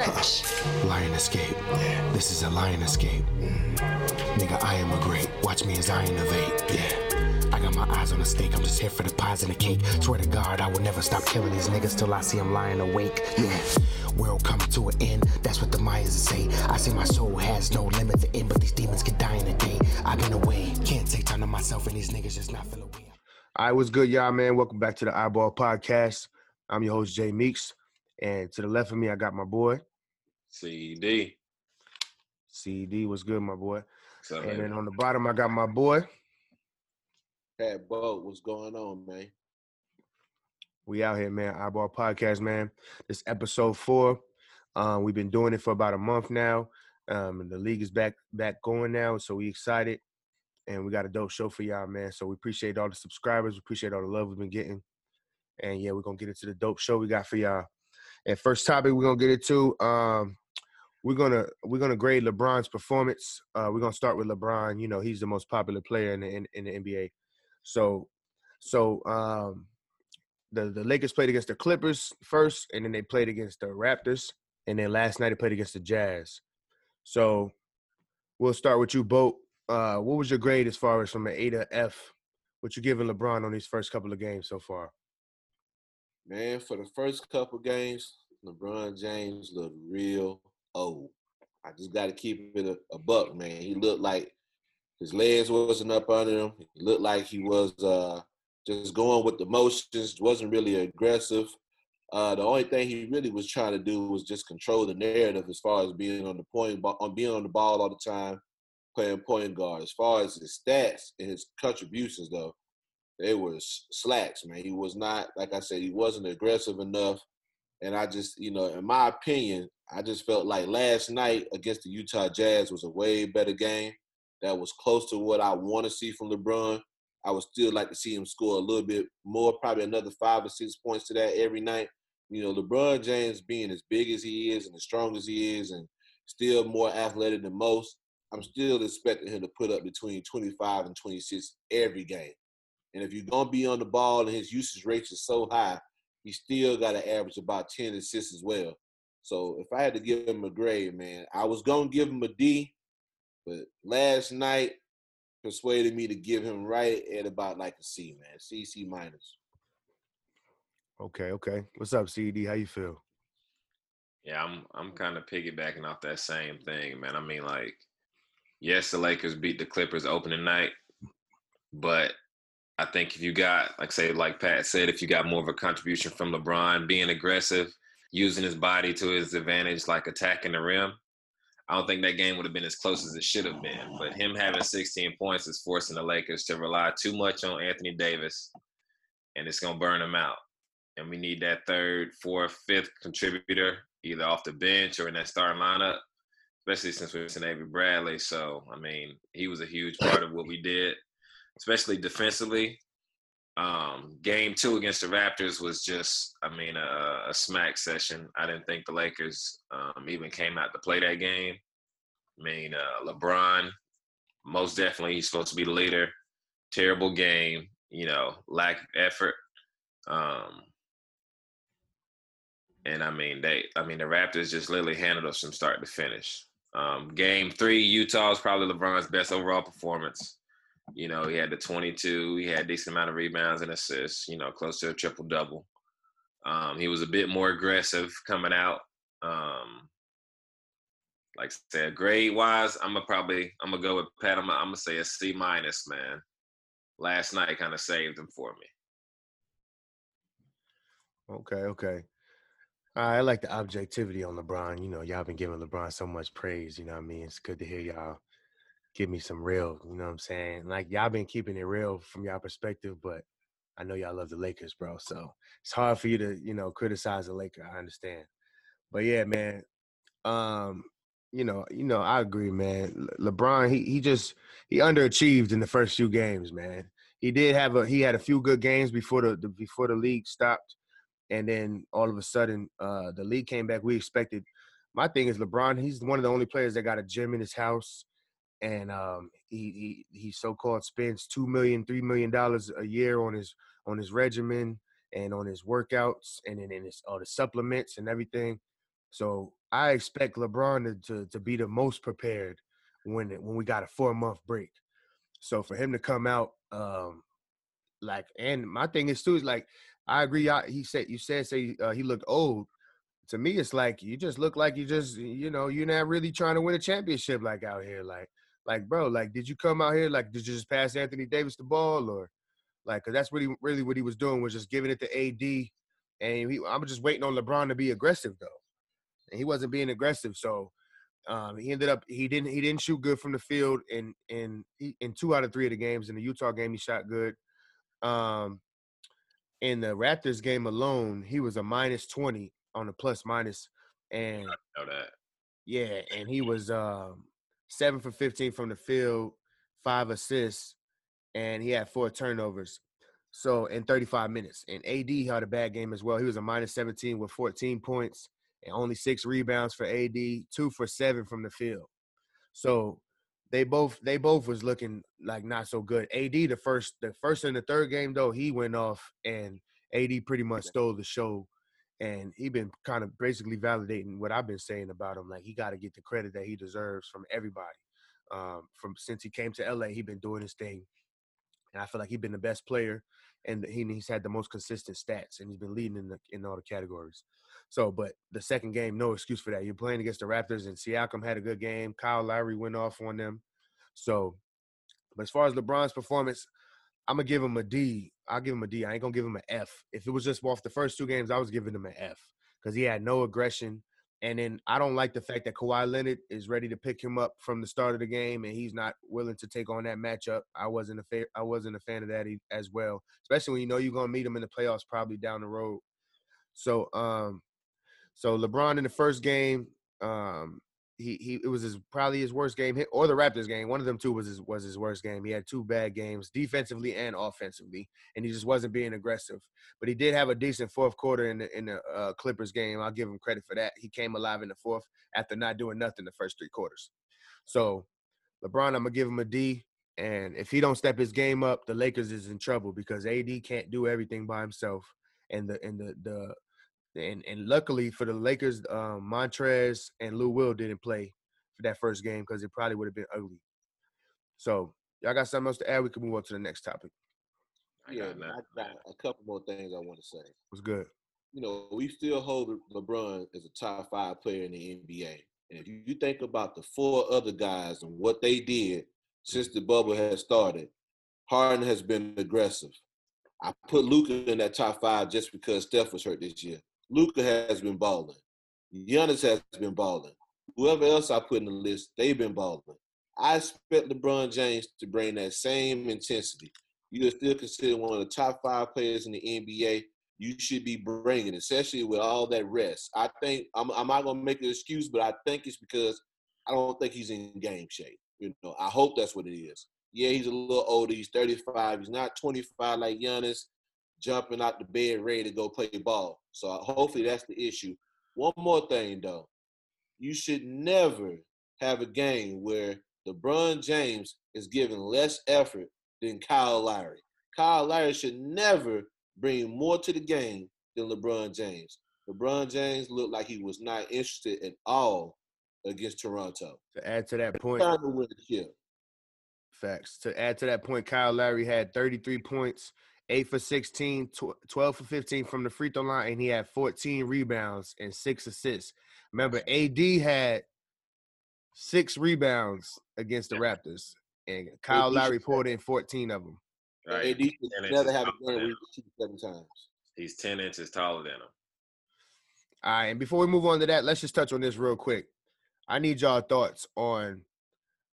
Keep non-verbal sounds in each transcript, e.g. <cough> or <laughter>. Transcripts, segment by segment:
Lion escape. This is a lion escape. Mm. Nigga, I am a great. Watch me as I innovate. Yeah. I got my eyes on the stake. I'm just here for the pies and the cake. Swear to God, I will never stop killing these niggas till I see them lying awake. Yeah. World coming to an end. That's what the Mayans say. I say my soul has no limit to end, but these demons can die in a day. I've been away. Can't take time to myself, and these niggas just not feel away. All right, what's good, y'all, man? Welcome back to the iBall Podcast. I'm your host, Jay Meeks. And to the left of me, I got my boy, CD. CD. What's good, my boy? So, And then on the bottom, I got my boy. Pat Boat, what's going on, man? We out here, man. iBall Podcast, man. This episode four. Um, we've been doing it for about a month now. Um, and the league is back back going now, so we excited. And we got a dope show for y'all, man. So we appreciate all the subscribers. We appreciate all the love we've been getting. And yeah, we're gonna get into the dope show we got for y'all. And first topic we're gonna get into, um, we're gonna we're gonna grade LeBron's performance. Uh, we're gonna start with LeBron. You know, he's the most popular player in the in, in the NBA. So so um the, the Lakers played against the Clippers first, and then they played against the Raptors, and then last night they played against the Jazz. So we'll start with you, Boat. Uh, what was your grade as far as from an A to F? What you giving LeBron on these first couple of games so far? Man, for the first couple games, LeBron James looked real old. I just got to keep it a, a buck, man. He looked like his legs wasn't up under him. He looked like he was uh, just going with the motions. wasn't really aggressive. Uh, the only thing he really was trying to do was just control the narrative as far as being on the point, on being on the ball all the time, playing point guard. As far as his stats and his contributions, though, they were slacks, man. He was not, like I said, he wasn't aggressive enough. And I just, you know, in my opinion, I just felt like last night against the Utah Jazz was a way better game. That was close to what I want to see from LeBron. I would still like to see him score a little bit more, probably another five or six points to that every night. You know, LeBron James being as big as he is and as strong as he is and still more athletic than most, I'm still expecting him to put up between 25 and 26 every game. And if you're gonna be on the ball and his usage rate is so high, he still got to average about 10 assists as well. So if I had to give him a grade, man, I was gonna give him a D, but last night persuaded me to give him right at about like a C, man. C, C minus. Okay, okay. What's up, CD? How you feel? yeah, I'm I'm kind of piggybacking off that same thing, man. I mean, like, yes, the Lakers beat the Clippers opening night, but I think if you got, like, say, like Pat said, if you got more of a contribution from LeBron being aggressive, using his body to his advantage, like attacking the rim, I don't think that game would have been as close as it should have been. But him having 16 points is forcing the Lakers to rely too much on Anthony Davis, and it's gonna burn him out. And we need that third, fourth, fifth contributor, either off the bench or in that starting lineup, especially since we're missing Avery Bradley. So, I mean, he was a huge part of what we did, especially defensively. Um, game two against the Raptors was just, I mean, a, a smack session. I didn't think the Lakers um, even came out to play that game. I mean, uh, LeBron, most definitely, he's supposed to be the leader. Terrible game, you know, lack of effort. Um, and I mean, they, I mean, the Raptors just literally handled us from start to finish. Um, game three, Utah was probably LeBron's best overall performance. You know, he had the 22, he had decent amount of rebounds and assists, you know, close to a triple double. Um, he was a bit more aggressive coming out. Um, like I said, grade wise, I'm gonna probably I'm gonna go with Pat. I'm gonna, I'm gonna say a C minus, man. Last night kind of saved him for me. Okay, okay. I like the objectivity on LeBron. You know, y'all been giving LeBron so much praise. You know I mean? It's good to hear y'all give me some real, you know what I'm saying? Like y'all been keeping it real from y'all perspective, but I know y'all love the Lakers, bro. So it's hard for you to, you know, criticize the Lakers. I understand. But yeah, man. Um, you know, you know, I agree, man. Le- LeBron, he he just he underachieved in the first few games, man. He did have a he had a few good games before the, the before the league stopped and then all of a sudden uh, the league came back. We expected. My thing is LeBron. He's one of the only players that got a gym in his house, and um, he he he so-called spends two million, three million dollars a year on his on his regimen and on his workouts and in his all the supplements and everything. So I expect LeBron to, to, to be the most prepared when when we got a four month break. So for him to come out, um, like, and my thing is too is like, I agree. I, he said you said say uh, he looked old. To me, it's like you just look like you just you know you're not really trying to win a championship like out here. Like like bro, like did you come out here like did you just pass Anthony Davis the ball or like cause that's really really what he was doing was just giving it to AD, and he, I'm just waiting on LeBron to be aggressive though, and he wasn't being aggressive. So um, he ended up he didn't he didn't shoot good from the field in in in two out of three of the games. In the Utah game, he shot good. Um, in the Raptors game alone, he was a minus twenty on the plus minus, and know that. yeah, and he was um, seven for fifteen from the field, five assists, and he had four turnovers. So in 35 minutes, and AD had a bad game as well. He was a minus 17 with 14 points and only six rebounds for AD, two for seven from the field. So they both they both was looking like not so good. AD the first the first and the third game though he went off and AD pretty much stole the show, and he been kind of basically validating what I've been saying about him. Like he got to get the credit that he deserves from everybody. Um, from since he came to LA, he been doing his thing, and I feel like he's been the best player, and he, he's had the most consistent stats, and he's been leading in the in all the categories. So, but the second game, no excuse for that. You're playing against the Raptors, and Siakam had a good game. Kyle Lowry went off on them. So, but as far as LeBron's performance, I'm gonna give him a D. I'll give him a D. I ain't gonna give him an F. If it was just off the first two games, I was giving him an F because he had no aggression. And then I don't like the fact that Kawhi Leonard is ready to pick him up from the start of the game, and he's not willing to take on that matchup. I wasn't a fa- I wasn't a fan of that as well, especially when you know you're gonna meet him in the playoffs probably down the road. So, um, so LeBron in the first game, um, he he it was his probably his worst game, or the Raptors game. One of them two was his was his worst game. He had two bad games, defensively and offensively, and he just wasn't being aggressive. But he did have a decent fourth quarter in the in the uh, Clippers game. I'll give him credit for that. He came alive in the fourth after not doing nothing the first three quarters. So LeBron, I'm gonna give him a D. And if he don't step his game up, the Lakers is in trouble because AD can't do everything by himself. And the and the the and and luckily for the Lakers, um, Montrez and Lou Will didn't play for that first game because it probably would have been ugly. So y'all got something else to add? We can move on to the next topic. Yeah, got man, nothing, I got a couple more things I want to say. What's good? You know, we still hold LeBron as a top five player in the NBA. And if you think about the four other guys and what they did since the bubble has started, Harden has been aggressive. I put Luka in that top five just because Steph was hurt this year. Luka has been balling. Giannis has been balling. Whoever else I put in the list, they've been balling. I expect LeBron James to bring that same intensity. You are still considered one of the top five players in the NBA. You should be bringing, especially with all that rest. I think I'm, I'm not gonna make an excuse, but I think it's because I don't think he's in game shape. You know, I hope that's what it is. Yeah, he's a little older. He's 35. He's not 25 like Giannis, jumping out the bed ready to go play ball. So hopefully that's the issue. One more thing though, you should never have a game where LeBron James is giving less effort than Kyle Lowry. Kyle Lowry should never bring more to the game than LeBron James. LeBron James looked like he was not interested at all against Toronto. To add to that point, to win the chip. facts. To add to that point, Kyle Lowry had 33 points, 8 for 16, 12 for 15 from the free throw line, and he had 14 rebounds and six assists. Remember, AD had six rebounds against the Yeah. Raptors, and Kyle AD Lowry should- poured in 14 of them. Right. AD should never inches have a game than where him. he cheat seven times. He's 10 inches taller than him. All right, and before we move on to that, let's just touch on this real quick. I need y'all thoughts on.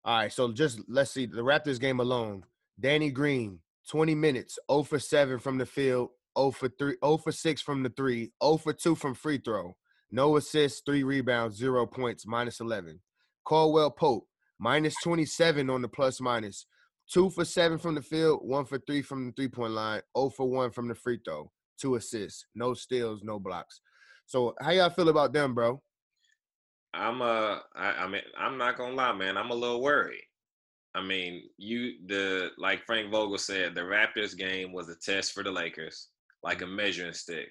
All right, so just let's see the Raptors game alone. Danny Green, 20 minutes, 0 for 7 from the field, 0 for 3, 0 for 6 from the 3, 0 for 2 from free throw. No assists, 3 rebounds, 0 points, minus 11. Caldwell Pope, minus 27 on the plus minus. 2 for 7 from the field, 1 for 3 from the three-point line, 0 for 1 from the free throw. 2 assists, no steals, no blocks. So how y'all feel about them, bro? I'm uh I, I mean I'm not gonna lie, man. I'm a little worried. I mean, you the like Frank Vogel said, the Raptors game was a test for the Lakers, like a measuring stick.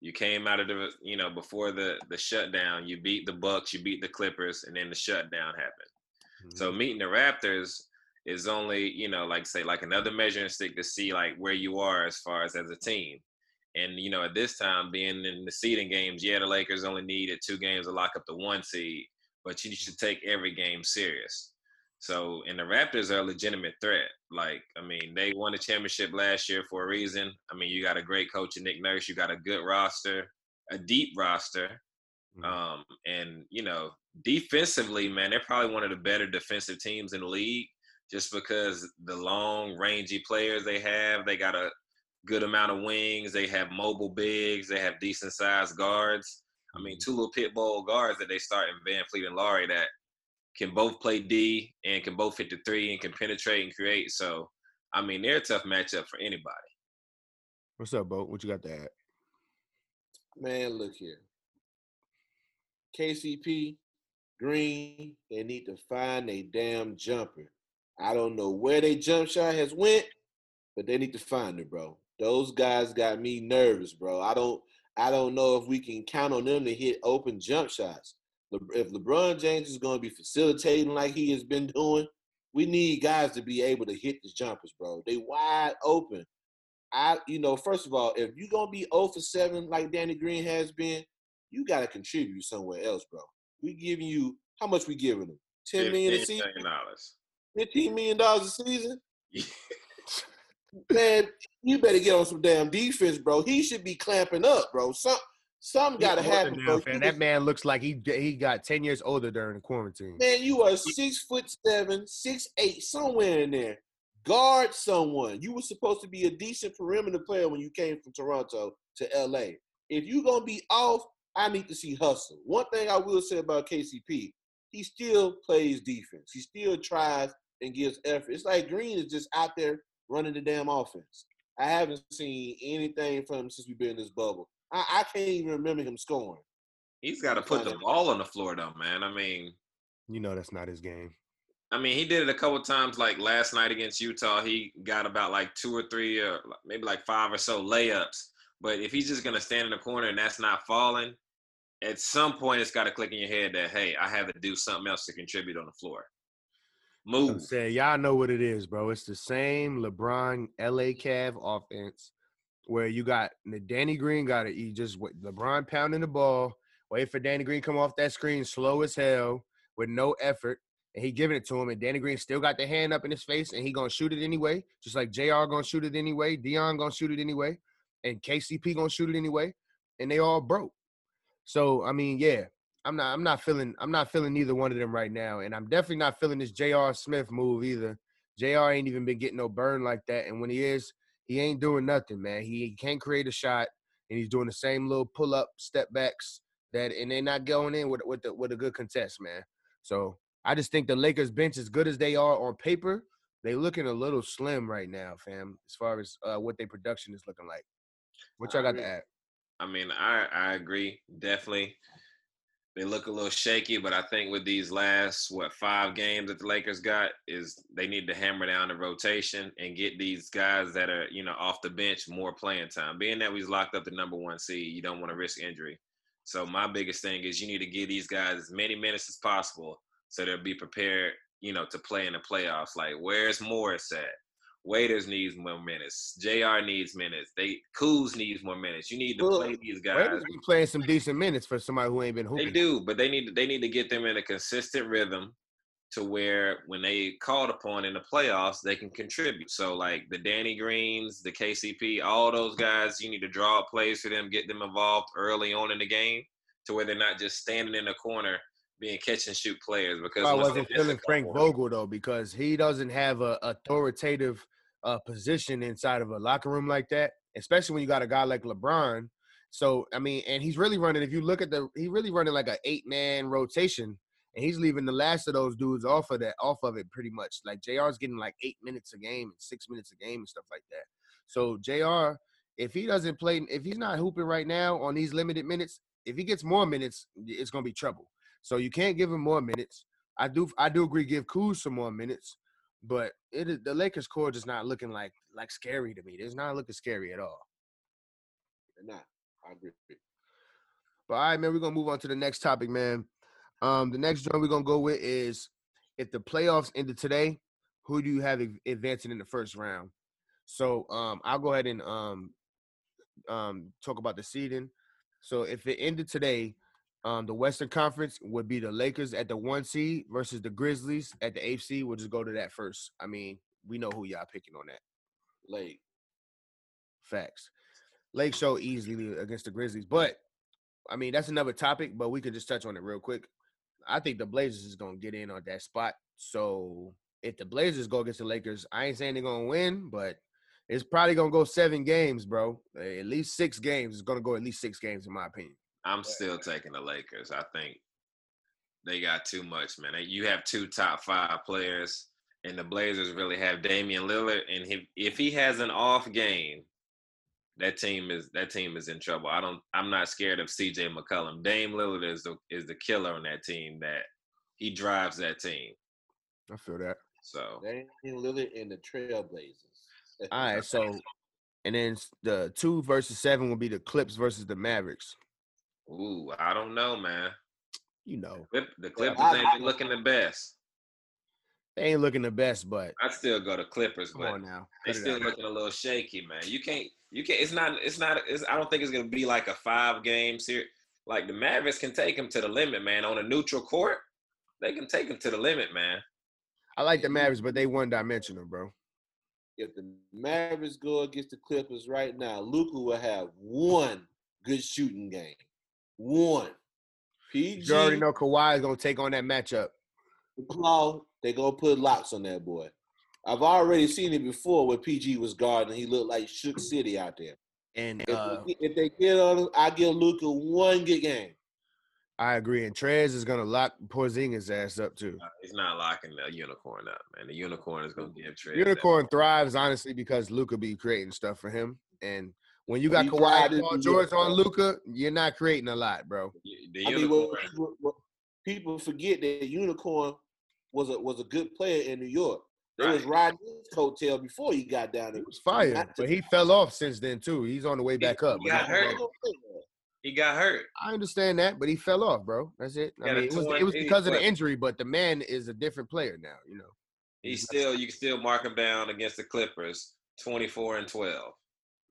You came out of the you know before the the shutdown. You beat the Bucks, you beat the Clippers, and then the shutdown happened. Mm-hmm. So meeting the Raptors is only you know like say like another measuring stick to see like where you are as far as as a team. And you know at this time being in the seeding games, yeah, the Lakers only needed two games to lock up the one seed, but you should take every game serious. So, and the Raptors are a legitimate threat. Like, I mean, they won the championship last year for a reason. I mean, you got a great coach in Nick Nurse. You got a good roster, a deep roster. Mhm. Um, and, you know, defensively, man, they're probably one of the better defensive teams in the league just because the long, rangy players they have. They got a good amount of wings. They have mobile bigs. They have decent sized guards. I mean, two little pit bull guards that they start in VanVleet and Lowry that can both play D and can both hit the three and can penetrate and create. So, I mean, they're a tough matchup for anybody. What's up, Bo? What you got to add? Man, look here. KCP, Green, they need to find a damn jumper. I don't know where they jump shot has went, but they need to find it, bro. Those guys got me nervous, bro. I don't I don't know if we can count on them to hit open jump shots. If LeBron James is going to be facilitating like he has been doing, we need guys to be able to hit the jumpers, bro. They wide open. I, you know, first of all, if you're gonna be 0 for 7 like Danny Green has been, you gotta contribute somewhere else, bro. We giving you how much we giving him? 10 million a 15 season, million dollars. 15 million dollars a season? Man, you better get on some damn defense, bro. He should be clamping up, bro. Some some gotta He older happen, now, bro. That man looks like he he got ten years older during the quarantine. Man, you are six foot seven, six eight, somewhere in there. Guard someone. You were supposed to be a decent perimeter player when you came from Toronto to LA. If you're gonna be off, I need to see hustle. One thing I will say about KCP, he still plays defense. He still tries and gives effort. It's like Green is just out there running the damn offense. I haven't seen anything from him since we've been in this bubble. I, I can't even remember him scoring. He's got to put the ball on the floor, though, man. I mean, You know that's not his game. I mean, he did it a couple times. Like last night against Utah, he got about like two or three, or maybe like five or so layups. But if he's just gonna stand in the corner and that's not falling, at some point it's got to click in your head that hey, I have to do something else to contribute on the floor. Move. Say y'all know what it is, bro. It's the same LeBron LA Cav offense where you got Danny Green got it. You just LeBron pounding the ball, wait for Danny Green come off that screen slow as hell with no effort, and he giving it to him. And Danny Green still got the hand up in his face, and he gonna shoot it anyway. Just like Jr. gonna shoot it anyway, Dion gonna shoot it anyway, and KCP gonna shoot it anyway, and they all broke. So I mean, yeah, I'm not I'm not feeling I'm not feeling neither one of them right now, and I'm definitely not feeling this Jr. Smith move either. Jr. ain't even been getting no burn like that, and when he is, he ain't doing nothing, man. He can't create a shot, and he's doing the same little pull up step backs that, and they're not going in with with the, with a good contest, man. So I just think the Lakers bench, as good as they are on paper, they looking a little slim right now, fam, as far as uh, what their production is looking like. What y'all got to add? I mean, I I agree definitely. They look a little shaky, but I think with these last what five games that the Lakers got is they need to hammer down the rotation and get these guys that are you know off the bench more playing time. Being that we've locked up the number one seed, you don't want to risk injury. So my biggest thing is you need to give these guys as many minutes as possible so they'll be prepared, you know, to play in the playoffs. Like where's Morris at? Waiters needs more minutes. Jr. needs minutes. They Kuz needs more minutes. You need to Well, play these guys. Waiters been playing some decent minutes for somebody who ain't been hooping. They do, but they need to, they need to get them in a consistent rhythm to where when they called upon in the playoffs, they can contribute. So like the Danny Greens, the KCP, all those guys, you need to draw up plays for them, get them involved early on in the game to where they're not just standing in the corner being catch and shoot players. Because I wasn't they miss a feeling Frank Vogel though because he doesn't have a authoritative uh, position inside of a locker room like that, especially when you got a guy like LeBron. So I mean, and he's really running. If you look at the, he really running like an eight man rotation, and he's leaving the last of those dudes off of that, off of it pretty much. Like Jr's getting like eight minutes a game and six minutes a game and stuff like that. So Jr. If he doesn't play, if he's not hooping right now on these limited minutes, if he gets more minutes, it's gonna be trouble. So you can't give him more minutes. I do I do agree give Kuz some more minutes, but it is the Lakers core just not looking like like scary to me. It's not looking scary at all. They're not. I agree. But all right, man, we're gonna move on to the next topic, man. Um, the next joint we're gonna go with is if the playoffs ended today, who do you have advancing in the first round? So um, I'll go ahead and um, um, talk about the seeding. So if it ended today, um, the Western Conference would be the Lakers at the one seed versus the Grizzlies at the eighth. We'll just go to that first. I mean, we know who y'all picking on that. Late. Facts. Lake show easily against the Grizzlies, but I mean that's another topic. But we could just touch on it real quick. I think the Blazers is gonna get in on that spot. So if the Blazers go against the Lakers, I ain't saying they're gonna win, but it's probably gonna go seven games, bro. At least six games. It's gonna go at least six games, in my opinion. I'm still taking the Lakers. I think they got too much, man. You have two top five players, and the Blazers really have Damian Lillard. And if if he has an off game, that team is that team is in trouble. I don't. I'm not scared of C.J. McCollum. Dame Lillard is the is the killer on that team. That he drives that team. I feel that. So Damian Lillard and the Trailblazers. All right, so and then the two versus seven will be the Clips versus the Mavericks. Ooh, I don't know, man. You know, Clip, the Clippers I- ain't been looking the best. they ain't looking the best, but I still go to Clippers, come but on now. they cut still out. looking a little shaky, man. You can't, you can't. It's not, it's not. It's, I don't think it's gonna be like a five game series. Like the Mavericks can take them to the limit, man. On a neutral court, they can take them to the limit, man. I like the Mavericks, but they one dimensional, bro. if the Mavericks go against the Clippers right now, Luka will have one good shooting game. One. PG, You already know Kawhi is gonna take on that matchup. Claw, they gonna put locks on that boy. I've already seen it before when PG was guarding. He looked like Shook City out there. And If, uh, they, if they get on him, I give Luka one good game. I agree. And Trez is gonna lock Porzingis ass up too. He's not locking the unicorn up, man. The unicorn is gonna give Trez. Unicorn thrives honestly because Luka be creating stuff for him. And when you got He Kawhi tried Paul George Europe, on. Luka, you're not creating a lot, bro. The I mean, unicorn. what people, what people forget that Unicorn was a was a good player in New York. They was riding his coattail before he got down He there. was fire, but he fell off since then too. He's on the way back up. he got hurt. he got hurt. I understand that, but he fell off, bro. That's it. I mean, it was it was because of the injury, but the man is a different player now. You know. He's still. You can still mark him down against the Clippers. Twenty four and twelve.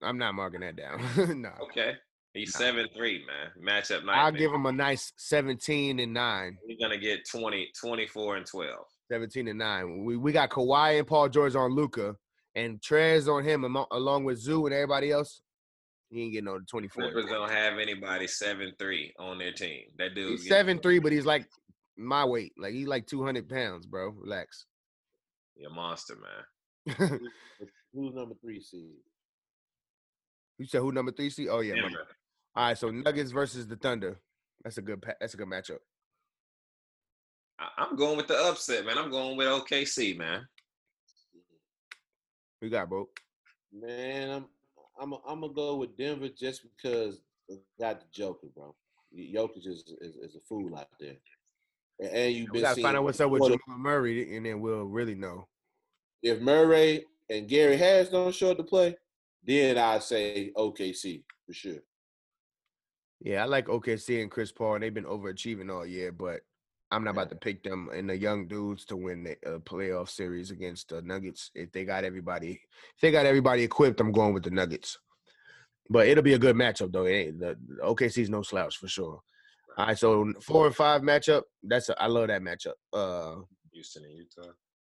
I'm not marking that down. <laughs> no. Okay. He's seven three, man. Matchup night. I'll man. give him a nice 17 and 9. He's gonna get 20, 24 and twelve. 17 and 9. We we got Kawhi and Paul George on Luka and Trez on him along with Zoo and everybody else. He ain't getting no 24. Clippers don't have anybody seven three on their team. That dude's He's 7 3, but he's like my weight. Like he's like 200 pounds, bro. Relax. You're a monster, man. <laughs> Who's number three seed? You said who number three seed? Oh yeah. Denver. All right, so Nuggets versus the Thunder. That's a good pa- that's a good matchup. I- I'm going with the upset, man. I'm going with OKC, man. We got bro. Man, I'm I'm I'm gonna go with Denver just because I got the Joker, bro. Jokic is is, is a fool out there, and, and you've We gotta find out what's up with quarter- Jamal Murray, and then we'll really know. if Murray and Gary Harris don't show up to play, then I'd say OKC for sure. Yeah, I like OKC and Chris Paul, and they've been overachieving all year, but I'm not about to pick them and the young dudes to win the uh, playoff series against the Nuggets. If they got everybody, if they got everybody equipped, I'm going with the Nuggets. But it'll be a good matchup though. It ain't, the, the OKC's no slouch for sure. All right, so four and five matchup. That's a, I love that matchup. Uh, Houston and Utah.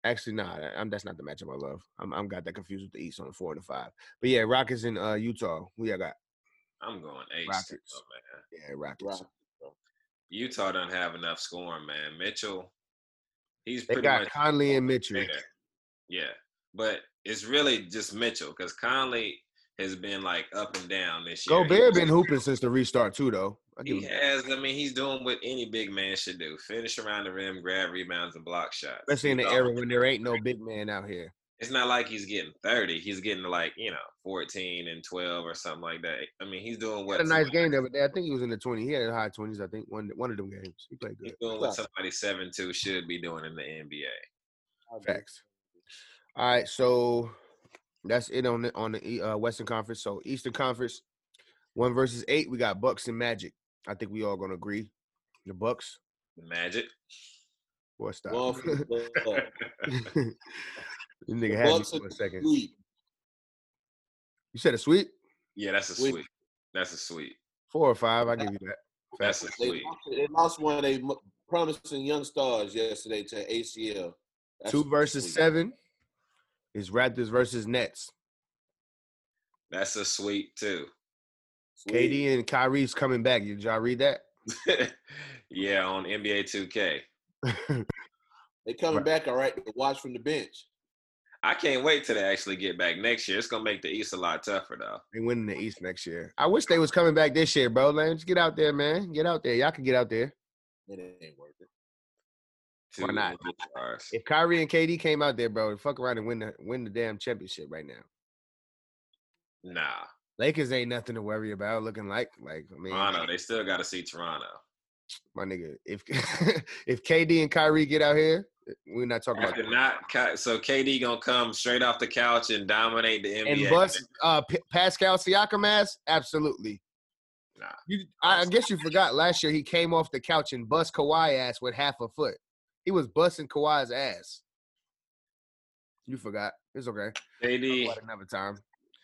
Actually, nah, I'm, that's not the matchup I love. I'm, I'm got that confused with the East on the four and the five. But yeah, Rockets in uh, Utah. Who y'all got? I'm going Ace. Rockets. Oh, man. Yeah, Rockets. Right. Utah don't have enough scoring, man. Mitchell, he's They pretty got much Conley and Mitchell. there. Yeah, but it's really just Mitchell because Conley has been like up and down this year. Gobert He- been hooping since the restart too, though. I He him, has. I mean, he's doing what any big man should do: finish around the rim, grab rebounds, and block shots. especially in the era when there ain't no big man out here. It's not like he's getting thirty. He's getting like you know fourteen and twelve or something like that. I mean, he's doing He what had a nice somebody- game the other day. I think he was in the twenty. He had the high twenties. I think one one of them games. He played He's good. doing what somebody seven two should be doing in the NBA. Facts. All right, so that's it on the on the uh, Western Conference. So Eastern Conference, One versus eight, we got Bucks and Magic. I think we all gonna agree. The Bucks. Magic. What's that? One for the Bucks. you nigga had me for a second. Sweet. You said a sweep? Yeah, that's a Sweet. sweet. That's a sweet. Four or five, I give you that. That's a They lost, they lost one of their promising young stars yesterday to ACL. That's Two versus sweet. seven is Raptors versus Nets. That's a sweet too. Sweet. KD and Kyrie's coming back. Did y'all read that? <laughs> yeah, on NBA 2K. <laughs> They coming Right. back all right to watch from the bench. I can't wait till they actually get back next year. It's gonna make the East a lot tougher though. They winning the East next year. I wish they was coming back this year, bro. Man, just get out there, man. Get out there. Y'all can get out there. It ain't worth it. Why not? stars. If Kyrie and KD came out there, bro, fuck around and win the win the damn championship right now. Nah, Lakers ain't nothing to worry about. Looking like like I mean, Toronto. They still got to see Toronto. my nigga. If <laughs> if KD and Kyrie get out here, we're not talking about After not, so KD gonna come straight off the couch and dominate the NBA. and bust uh P- Pascal Siakam ass. Absolutely. Nah. You, I, I guess you forgot last year he came off the couch and bust Kawhi ass with half a foot. He was busting Kawhi's ass. You forgot. It's okay. KD, another time.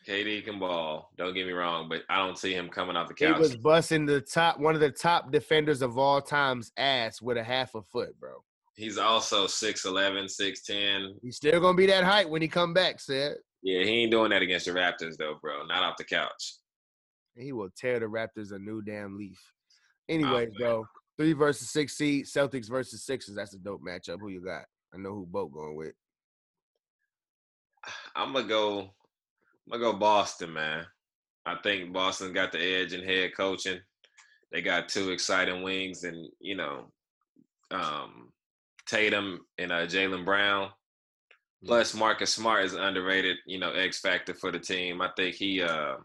KD can ball. Don't get me wrong, but I don't see him coming off the couch. He was busting the top one of the top defenders of all time's ass with a half a foot, bro. He's also 6'11", 6'10". He's still gonna be that height when he come back, said. Yeah, he ain't doing that against the Raptors though, bro. Not off the couch. He will tear the Raptors a new damn leaf. Anyways, man. bro, three versus six seed, Celtics versus Sixers. That's a dope matchup. Who you got? I know who both going with. I'm gonna go. I'm gonna go Boston, man. I think Boston got the edge in head coaching. They got two exciting wings, and you know, um, Tatum and uh, Jaylen Brown. Plus, Marcus Smart is underrated. You know, X factor for the team. I think he uh,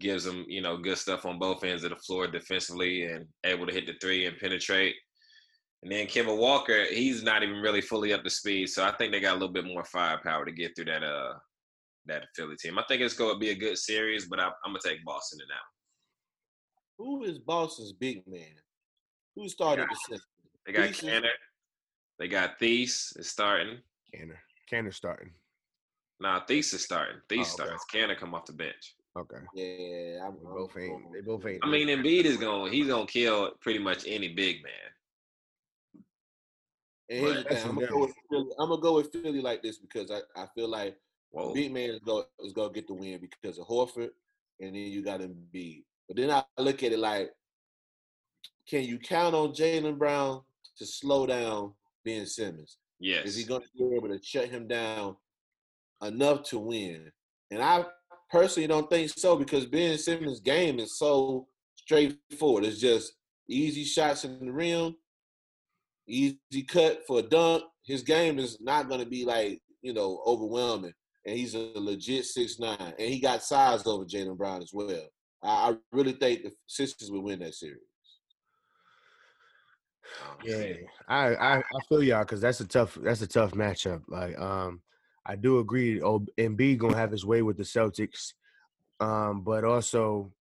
gives them you know good stuff on both ends of the floor defensively and able to hit the three and penetrate. And then Kemba Walker, he's not even really fully up to speed, so I think they got a little bit more firepower to get through that uh that Philly team. I think it's going to be a good series, but I, I'm gonna take Boston in that. Who is Boston's big man? Who started the system? They got Theis Kanter, they got Theis is starting. Kanter. Kanter starting. Nah, Theis is starting. Theis Oh, okay. starts. Kanter come off the bench. Okay. Yeah, I'm, They I'm both ain't. They both ain't. I mean, Embiid is going. He's going to kill pretty much any big man. And here's the But- thing, I'm gonna go with Philly. I'm gonna go with Philly like this because I, I feel like Whoa. big man is go is gonna get the win because of Horford, and then you got Embiid. But then I look at it like, can you count on Jaylen Brown to slow down Ben Simmons? Yes. Is he going to be able to shut him down enough to win? And I personally don't think so because Ben Simmons' game is so straightforward. It's just easy shots in the rim, easy cut for a dunk. His game is not going to be like you know overwhelming, and he's a legit six nine, and he got size over Jaylen Brown as well. I, I really think the Sixers will win that series. Yeah, I I, I feel y'all because that's a tough that's a tough matchup. Like, um, I do agree. Oh, Embiid gonna have his way with the Celtics, um, but also,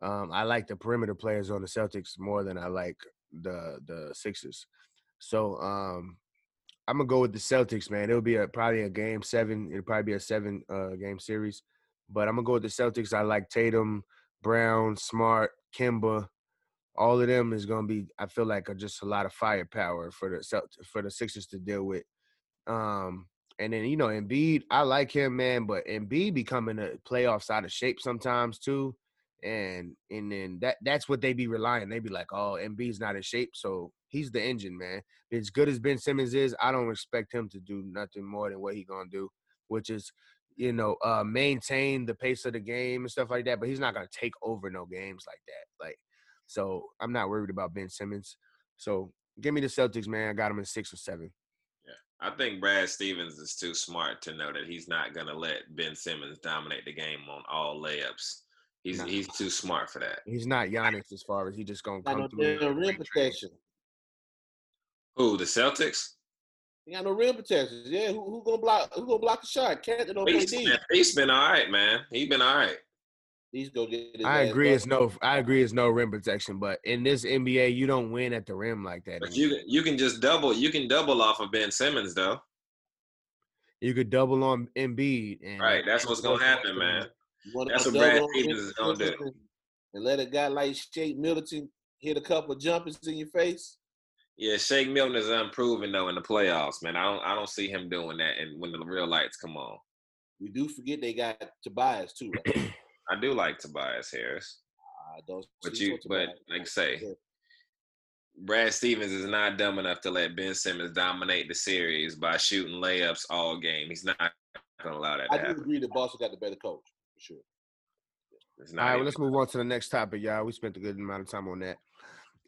um, I like the perimeter players on the Celtics more than I like the the Sixers. So, um, I'm gonna go with the Celtics, man. It'll be a probably a game seven. It'll probably be a seven uh, game series, but I'm gonna go with the Celtics. I like Tatum, Brown, Smart, Kemba all of them is to be I feel like are just a lot of firepower for the Celt- for the Sixers to deal with. Um and then you know Embiid, I like him man, but Embiid becoming a playoffs out of shape sometimes too. And and then that that's what they be relying. They be like, "Oh, Embiid's not in shape, so he's the engine, man." As good as Ben Simmons is, I don't expect him to do nothing more than what he to do, which is you know, uh maintain the pace of the game and stuff like that, but he's not to take over no games like that. Like so I'm not worried about Ben Simmons. So give me the Celtics, man. I got him in six or seven. I think Brad Stevens is too smart to know that he's not going to let Ben Simmons dominate the game on all layups. He's Nah. he's too smart for that. He's not Giannis as far as he just gonna Got come no through. damn and rim protection. Who the Celtics? He got no rim protection. Yeah, who, who gonna block? Who gonna block the shot? Can't don't play D. he's been all right, man. He's been all right. He's go get. His I agree. back. It's no. I agree. It's no rim protection, but in this NBA, you don't win at the rim like that. But anymore. you you can just double you can double off of Ben Simmons though. you could double on Embiid, and Right. That's what's gonna happen, man. That's what double Brad Stevens is gonna do. And, and let a guy like Shake Middleton hit a couple jumpers in your face. Yeah, Shake Milton is unproven though in the playoffs, man. I don't I don't see him doing that and when the real lights come on. We do forget they got Tobias too. Right? <clears throat> I do like Tobias Harris. I don't. But you- but Tobias. like I say, Brad Stevens is not dumb enough to let Ben Simmons dominate the series by shooting layups all game. He's not gonna allow that to I do happen. agree that Boston got the better coach for sure. It's not right, well, let's move on to the next topic, y'all. We spent a good amount of time on that.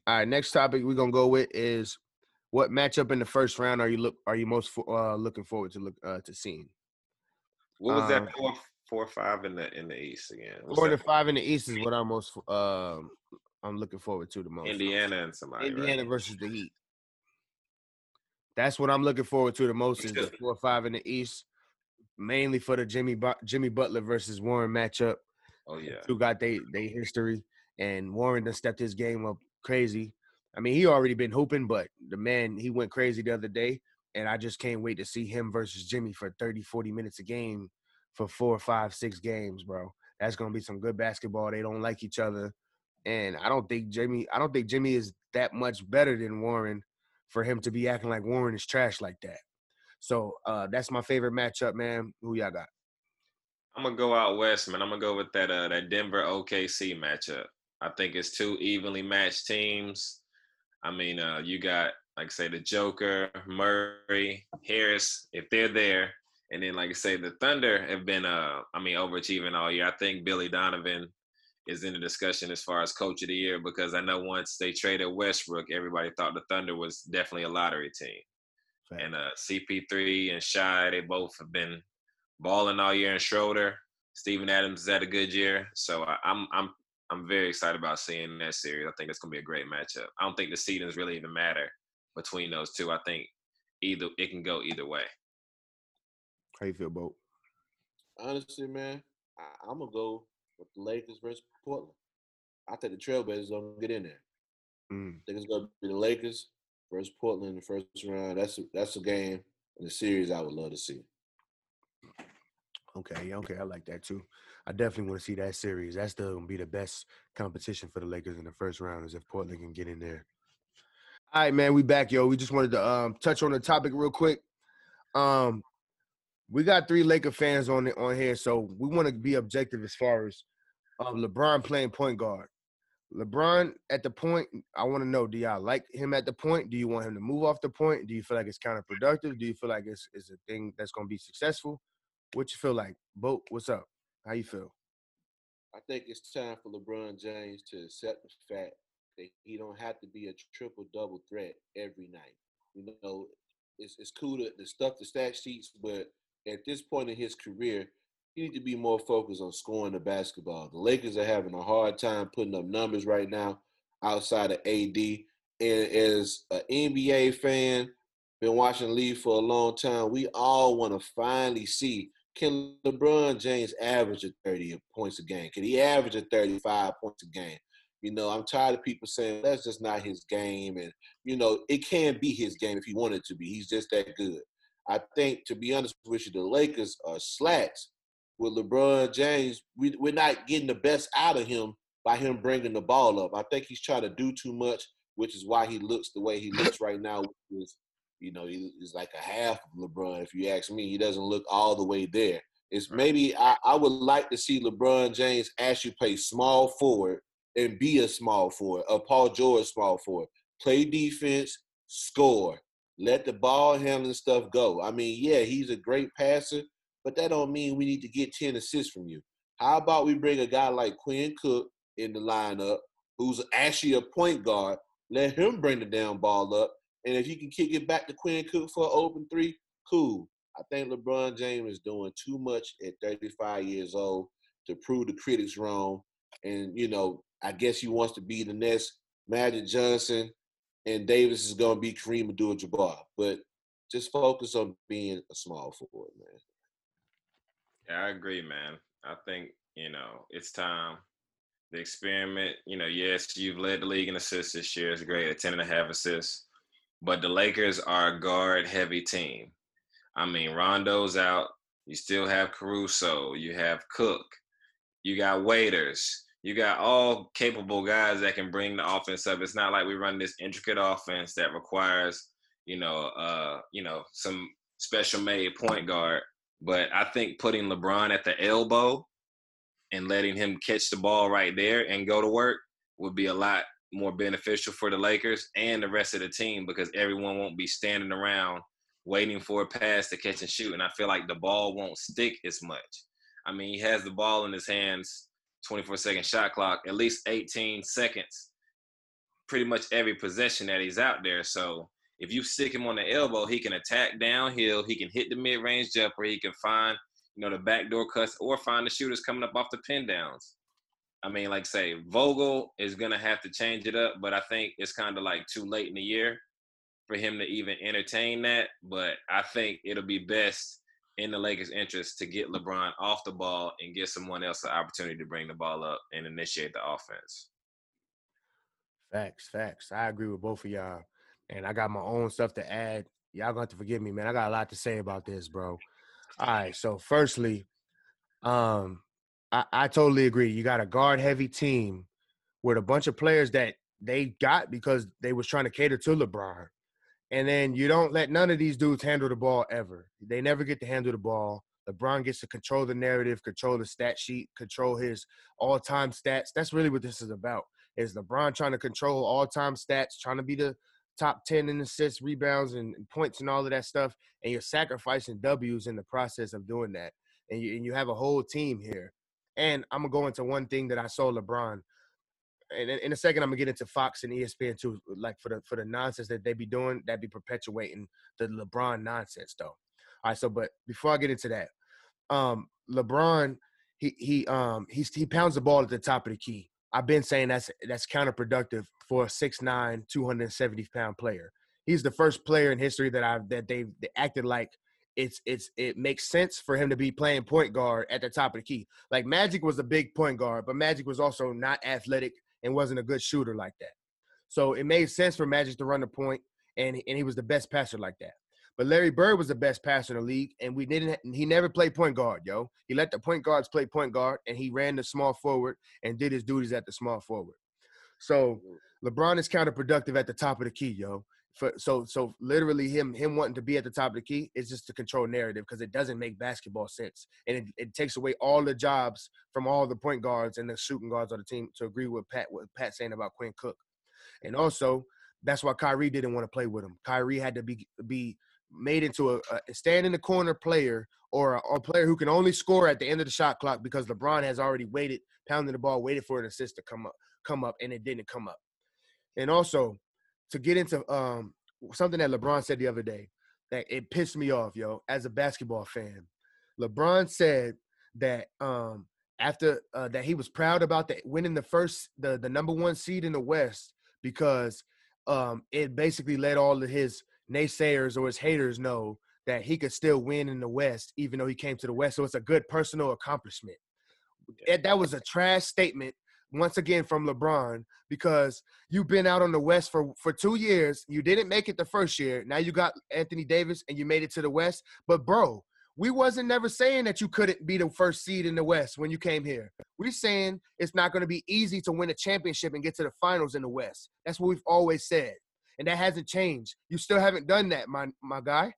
All right, next topic we're gonna go with is what matchup in the first round are you look are you most fo- uh, looking forward to look uh, to seeing? what was um, that four four or five in the in the East again? What's Four to five in the East is what I'm most uh, I'm looking forward to the most. Indiana and somebody. Indiana right? versus the Heat. That's what I'm looking forward to the most is the four or five in the East, mainly for the Jimmy Jimmy Butler versus Warren matchup. Oh yeah. Who got they they history, and Warren done stepped his game up crazy. I mean, he already been hooping, but the man he went crazy the other day, and I just can't wait to see him versus Jimmy for 30, 40 minutes a game for four, five, six games, bro. That's gonna be some good basketball. They don't like each other, and I don't think Jimmy. I don't think Jimmy is that much better than Warren for him to be acting like Warren is trash like that. So uh that's my favorite matchup, man. Who y'all got? I'm gonna go out west, man. I'm gonna go with that uh that Denver OKC matchup. I think it's two evenly matched teams. I mean, uh, you got like say the Joker, Murray, Harris, if they're there, and then like I say the Thunder have been uh I mean overachieving all year. I think Billy Donovan is in the discussion as far as coach of the year because I know once they traded Westbrook, everybody thought the Thunder was definitely a lottery team. And uh, CP3 and Shai, they both have been balling all year. And Schroeder, Steven Adams had a good year. So I, I'm I'm I'm very excited about seeing that series. I think it's gonna be a great matchup. I don't think the seedings really even matter between those two. I think either it can go either way. How you feel, Boat? Honestly, man, I, I'm gonna go with the Lakers versus Portland. I think the Trailblazers gonna get in there. Mm. I think it's gonna be the Lakers versus Portland in the first round. That's a, that's a game in the series I would love to see. Okay, okay, I like that too. I definitely want to see that series. That's the gonna be the best competition for the Lakers in the first round is if Portland can get in there. All right, man, we back, yo. We just wanted to um, touch on the topic real quick. Um, we got three Laker fans on it on here, so we want to be objective as far as um, LeBron playing point guard. LeBron at the point, I want to know: Do y'all like him at the point? Do you want him to move off the point? Do you feel like it's counterproductive? Do you feel like it's, it's a thing that's gonna be successful? What you feel like? Boat, what's up? How you feel? I think it's time for LeBron James to accept the fact that he don't have to be a triple double threat every night. You know, it's it's cool to, to stuff the stat sheets, but at this point in his career, he need to be more focused on scoring the basketball. The Lakers are having a hard time putting up numbers right now outside of AD. And as an NBA fan, been watching league for a long time, we all want to finally see can LeBron James average a 30 points a game? Can he average a 35 points a game? You know, I'm tired of people saying that's just not his game. And, you know, it can be his game if he wanted to be. He's just that good. I think, to be honest with you, the Lakers are slats with LeBron James. We, we're not getting the best out of him by him bringing the ball up. I think he's trying to do too much, which is why he looks the way he looks right now, which is you know, he is like a half of LeBron. If you ask me, he doesn't look all the way there. It's maybe I, I would like to see LeBron James actually play small forward and be a small forward, a Paul George small forward. Play defense, score. Let the ball handling stuff go. I mean, yeah, he's a great passer, but that don't mean we need to get 10 assists from you. How about we bring a guy like Quinn Cook in the lineup, who's actually a point guard, let him bring the damn ball up, and if you can kick it back to Quinn Cook for an open three, cool. I think LeBron James is doing too much at 35 years old to prove the critics wrong. And, you know, I guess he wants to be the next Magic Johnson, and Davis is going to be Kareem Abdul-Jabbar. But just focus on being a small forward, man. Yeah, I agree, man. I think You know, it's time. The experiment, you know, yes, you've led the league in assists this year. It's great at 10 and a half assists. But the Lakers are a guard heavy team. I mean, Rondo's out. You still have Caruso. You have Cook. You got waiters. You got all capable guys that can bring the offense up. It's not like we run this intricate offense that requires, you know, uh, you know, some special made point guard. But I think putting LeBron at the elbow and letting him catch the ball right there and go to work would be a lot more beneficial for the Lakers and the rest of the team because everyone won't be standing around waiting for a pass to catch and shoot. And I feel like the ball won't stick as much. I mean, he has the ball in his hands, 24 second shot clock, at least 18 seconds, pretty much every possession that he's out there. So if you stick him on the elbow, he can attack downhill, he can hit the mid range jumper, he can find, you know, the backdoor cuts or find the shooters coming up off the pin downs. I mean, like say Vogel is gonna have to change it up, but I think it's kind of like too late in the year for him to even entertain that. But I think it'll be best in the Lakers' interest to get LeBron off the ball and get someone else the opportunity to bring the ball up and initiate the offense. Facts, facts. I agree with both of y'all. And I got my own stuff to add. Y'all going to forgive me, man. I got a lot to say about this, bro. All right. So firstly, um, I, I totally agree. You got a guard heavy team with a bunch of players that they got because they was trying to cater to LeBron. And then you don't let none of these dudes handle the ball ever. They never get to handle the ball. LeBron gets to control the narrative, control the stat sheet, control his all-time stats. That's really what this is about. Is LeBron trying to control all-time stats, trying to be the top 10 in assists, rebounds, and points and all of that stuff. And you're sacrificing W's in the process of doing that. And you, and you have a whole team here and I'm gonna go into one thing that I saw LeBron. And in a second, I'm gonna get into Fox and ESPN too, like for the for the nonsense that they be doing, that be perpetuating the LeBron nonsense, though. All right, so but before I get into that, um, LeBron, he he um he's he pounds the ball at the top of the key. I've been saying that's that's counterproductive for a 6'9", 270 pound player. He's the first player in history that I've that they've they acted like it's it's it makes sense for him to be playing point guard at the top of the key. Like Magic was a big point guard, but Magic was also not athletic and wasn't a good shooter like that. So it made sense for Magic to run the point, and and he was the best passer like that. But Larry Bird was the best passer in the league, and we didn't. He never played point guard, yo. He let the point guards play point guard, and he ran the small forward and did his duties at the small forward. So mm. LeBron is counterproductive at the top of the key, yo for so so literally him him wanting to be at the top of the key is just to control narrative because it doesn't make basketball sense and it, it takes away all the jobs from all the point guards and the shooting guards of the team to agree with Pat what Pat saying about Quinn Cook, and also that's why Kyrie didn't want to play with him. Kyrie had to be be made into a, a stand in the corner player or a, a player who can only score at the end of the shot clock because LeBron has already waited, pounding the ball, waited for an assist to come up, come up, and it didn't come up. And also, to get into um, something that LeBron said the other day that it pissed me off, yo, as a basketball fan. LeBron said that um, after uh, that he was proud about the winning the first the the number one seed in the West because um, it basically let all of his naysayers or his haters know that he could still win in the West even though he came to the West. So it's a good personal accomplishment. That was a trash statement once again from LeBron because you've been out on the West for for two years. You didn't make it the first year. Now you got Anthony Davis and you made it to the West. But bro, we wasn't never saying that you couldn't be the first seed in the West when you came here. We're saying it's not going to be easy to win a championship and get to the finals in the West. That's what we've always said, and that hasn't changed. You still haven't done that, my my guy.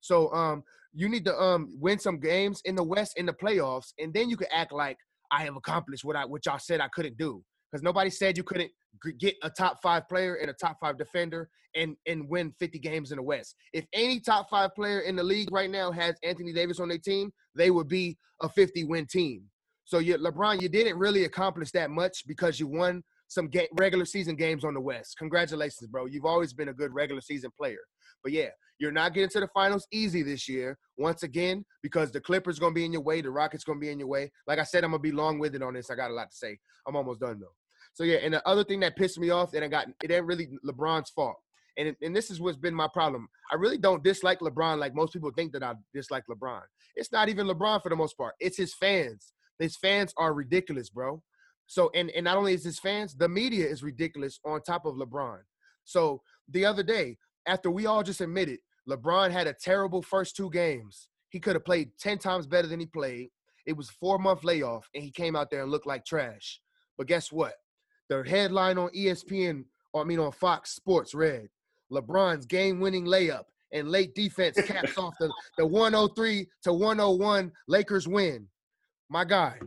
So um, you need to um win some games in the West in the playoffs, and then you can act like I have accomplished what I what y'all said I couldn't do. Because nobody said you couldn't get a top five player and a top five defender and and win 50 games in the West. If any top five player in the league right now has Anthony Davis on their team, they would be a 50 win team. So you LeBron, you didn't really accomplish that much because you won some ga- regular season games on the West. Congratulations, bro. You've always been a good regular season player. But yeah, you're not getting to the finals easy this year, once again, because the Clippers going to be in your way. The Rockets going to be in your way. Like I said, I'm going to be long winded on this. I got a lot to say. I'm almost done, though. So yeah, and the other thing that pissed me off, and I got it ain't really LeBron's fault. And, and this is what's been my problem. I really don't dislike LeBron like most people think that I dislike LeBron. It's not even LeBron for the most part. It's his fans. His fans are ridiculous, bro. So and and not only is his fans, the media is ridiculous on top of LeBron. So the other day, after we all just admitted LeBron had a terrible first two games, he could have played 10 times better than he played. It was four month layoff, and he came out there and looked like trash. But guess what? The headline on ESPN, I mean on Fox Sports, read LeBron's game winning layup and late defense caps off the, the 103 to 101 Lakers win. My guy,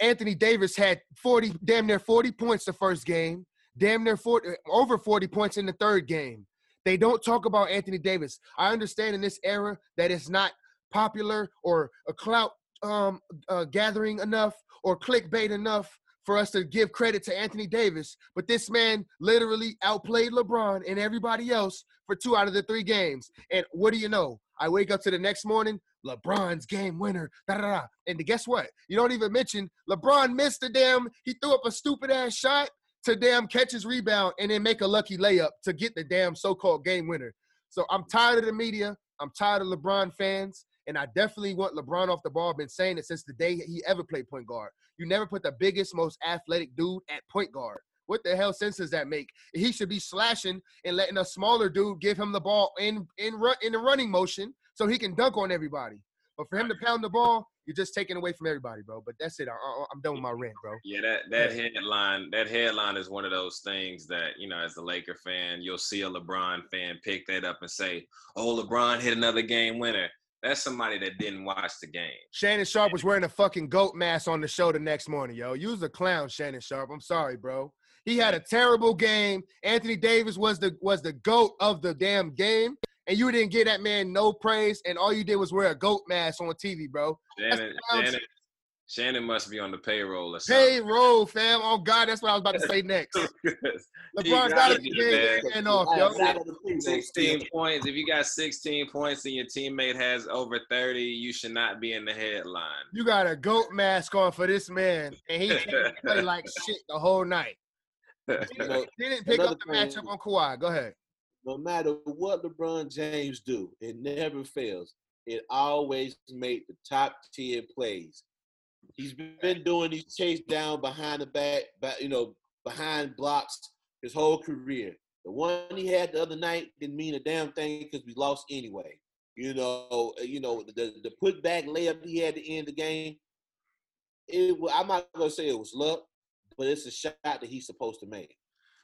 Anthony Davis had 40, damn near 40 points the first game, damn near 40, over 40 points in the third game. They don't talk about Anthony Davis. I understand in this era that it's not popular or a clout um, uh, gathering enough or clickbait enough for us to give credit to Anthony Davis, but this man literally outplayed LeBron and everybody else for two out of the three games. And what do you know? I wake up to the next morning, LeBron's game winner. Da, da, da. And guess what? You don't even mention LeBron missed the damn, he threw up a stupid ass shot to damn catch his rebound and then make a lucky layup to get the damn so-called game winner. So I'm tired of the media. I'm tired of LeBron fans. And I definitely want LeBron off the ball. I've been saying it since the day he ever played point guard. You never put the biggest, most athletic dude at point guard. What the hell sense does that make? He should be slashing and letting a smaller dude give him the ball in in run in the running motion so he can dunk on everybody. But for him to pound the ball, you're just taking away from everybody, bro. But that's it. I, am done with my rant, bro. Yeah, that that headline that headline is one of those things that you know, as a Laker fan, you'll see a LeBron fan pick that up and say, "Oh, LeBron hit another game winner." That's somebody that didn't watch the game. Shannon Sharpe was wearing a fucking goat mask on the show the next morning, yo. You was a clown, Shannon Sharpe. I'm sorry, bro. He had a terrible game. Anthony Davis was the was the goat of the damn game, and you didn't give that man no praise, and all you did was wear a goat mask on TV, bro. Shannon, Shannon, Shannon must be on the payroll or something. Payroll, fam. Oh God, that's what I was about to say next. LeBron's got to be and off, yo. 16 points. If you got 16 points and your teammate has over 30, you should not be in the headline. You got a goat mask on for this man, and he <laughs> play like shit the whole night. He didn't pick up the matchup on Kawhi. Go ahead. No matter what LeBron James do, it never fails. It always make the top 10 plays He's been doing these chase down behind the back, back, you know, behind blocks his whole career. The one he had the other night didn't mean a damn thing because we lost anyway. You know, uh, you know the the put back layup he had to end the game. It, I'm not gonna say it was luck, but it's a shot that he's supposed to make.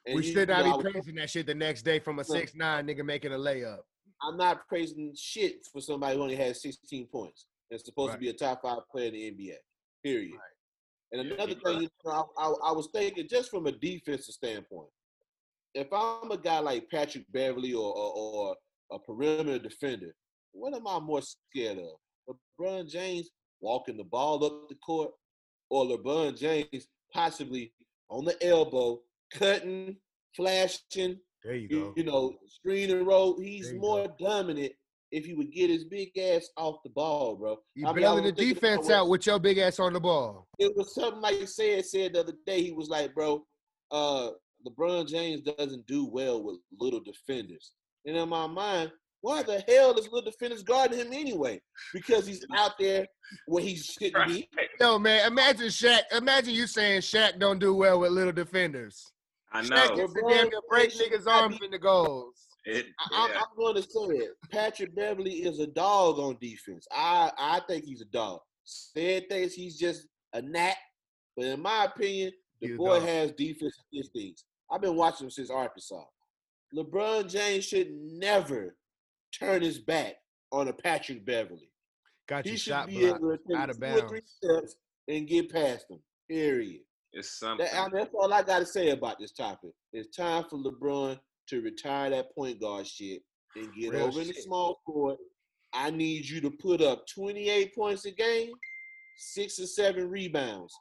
And we should not know, be praising that shit the next day from a six nine nigga making a layup. I'm not praising shit for somebody who only has 16 points and supposed right. to be a top five player in the NBA. Period. Right. And another yeah, thing, right. I, I, I, was thinking just from a defensive standpoint, if I'm a guy like Patrick Beverley or, or, or a perimeter defender, what am I more scared of? LeBron James walking the ball up the court, or LeBron James possibly on the elbow, cutting, flashing, there you go. You, know, screen and roll. He's more go. dominant if he would get his big ass off the ball, bro. You bailing the defense out with your big ass on the ball. It was something like you said said the other day. He was like, bro, uh, LeBron James doesn't do well with little defenders. And in my mind, why the hell is little defenders guarding him anyway? Because he's out there where he shouldn't be. No, man, imagine Shaq. Imagine you saying Shaq don't do well with little defenders. I know. Shaq gets damn near break niggas' arms in the goals. It, I, am going to say it. Patrick Beverley is a dog on defense. I I think he's a dog. Said thinks he's just a gnat, but in my opinion, the he's boy has defensive instincts. I've been watching him since Arkansas. LeBron James should never turn his back on a Patrick Beverley. Got you he shot be able to take out of bounds. three steps and get past him. Period. It's something. That, I mean, that's all I got to say about this topic. It's time for LeBron to retire that point guard shit and get Real over shit. in the small court. I need you to put up 28 points a game, six or seven rebounds,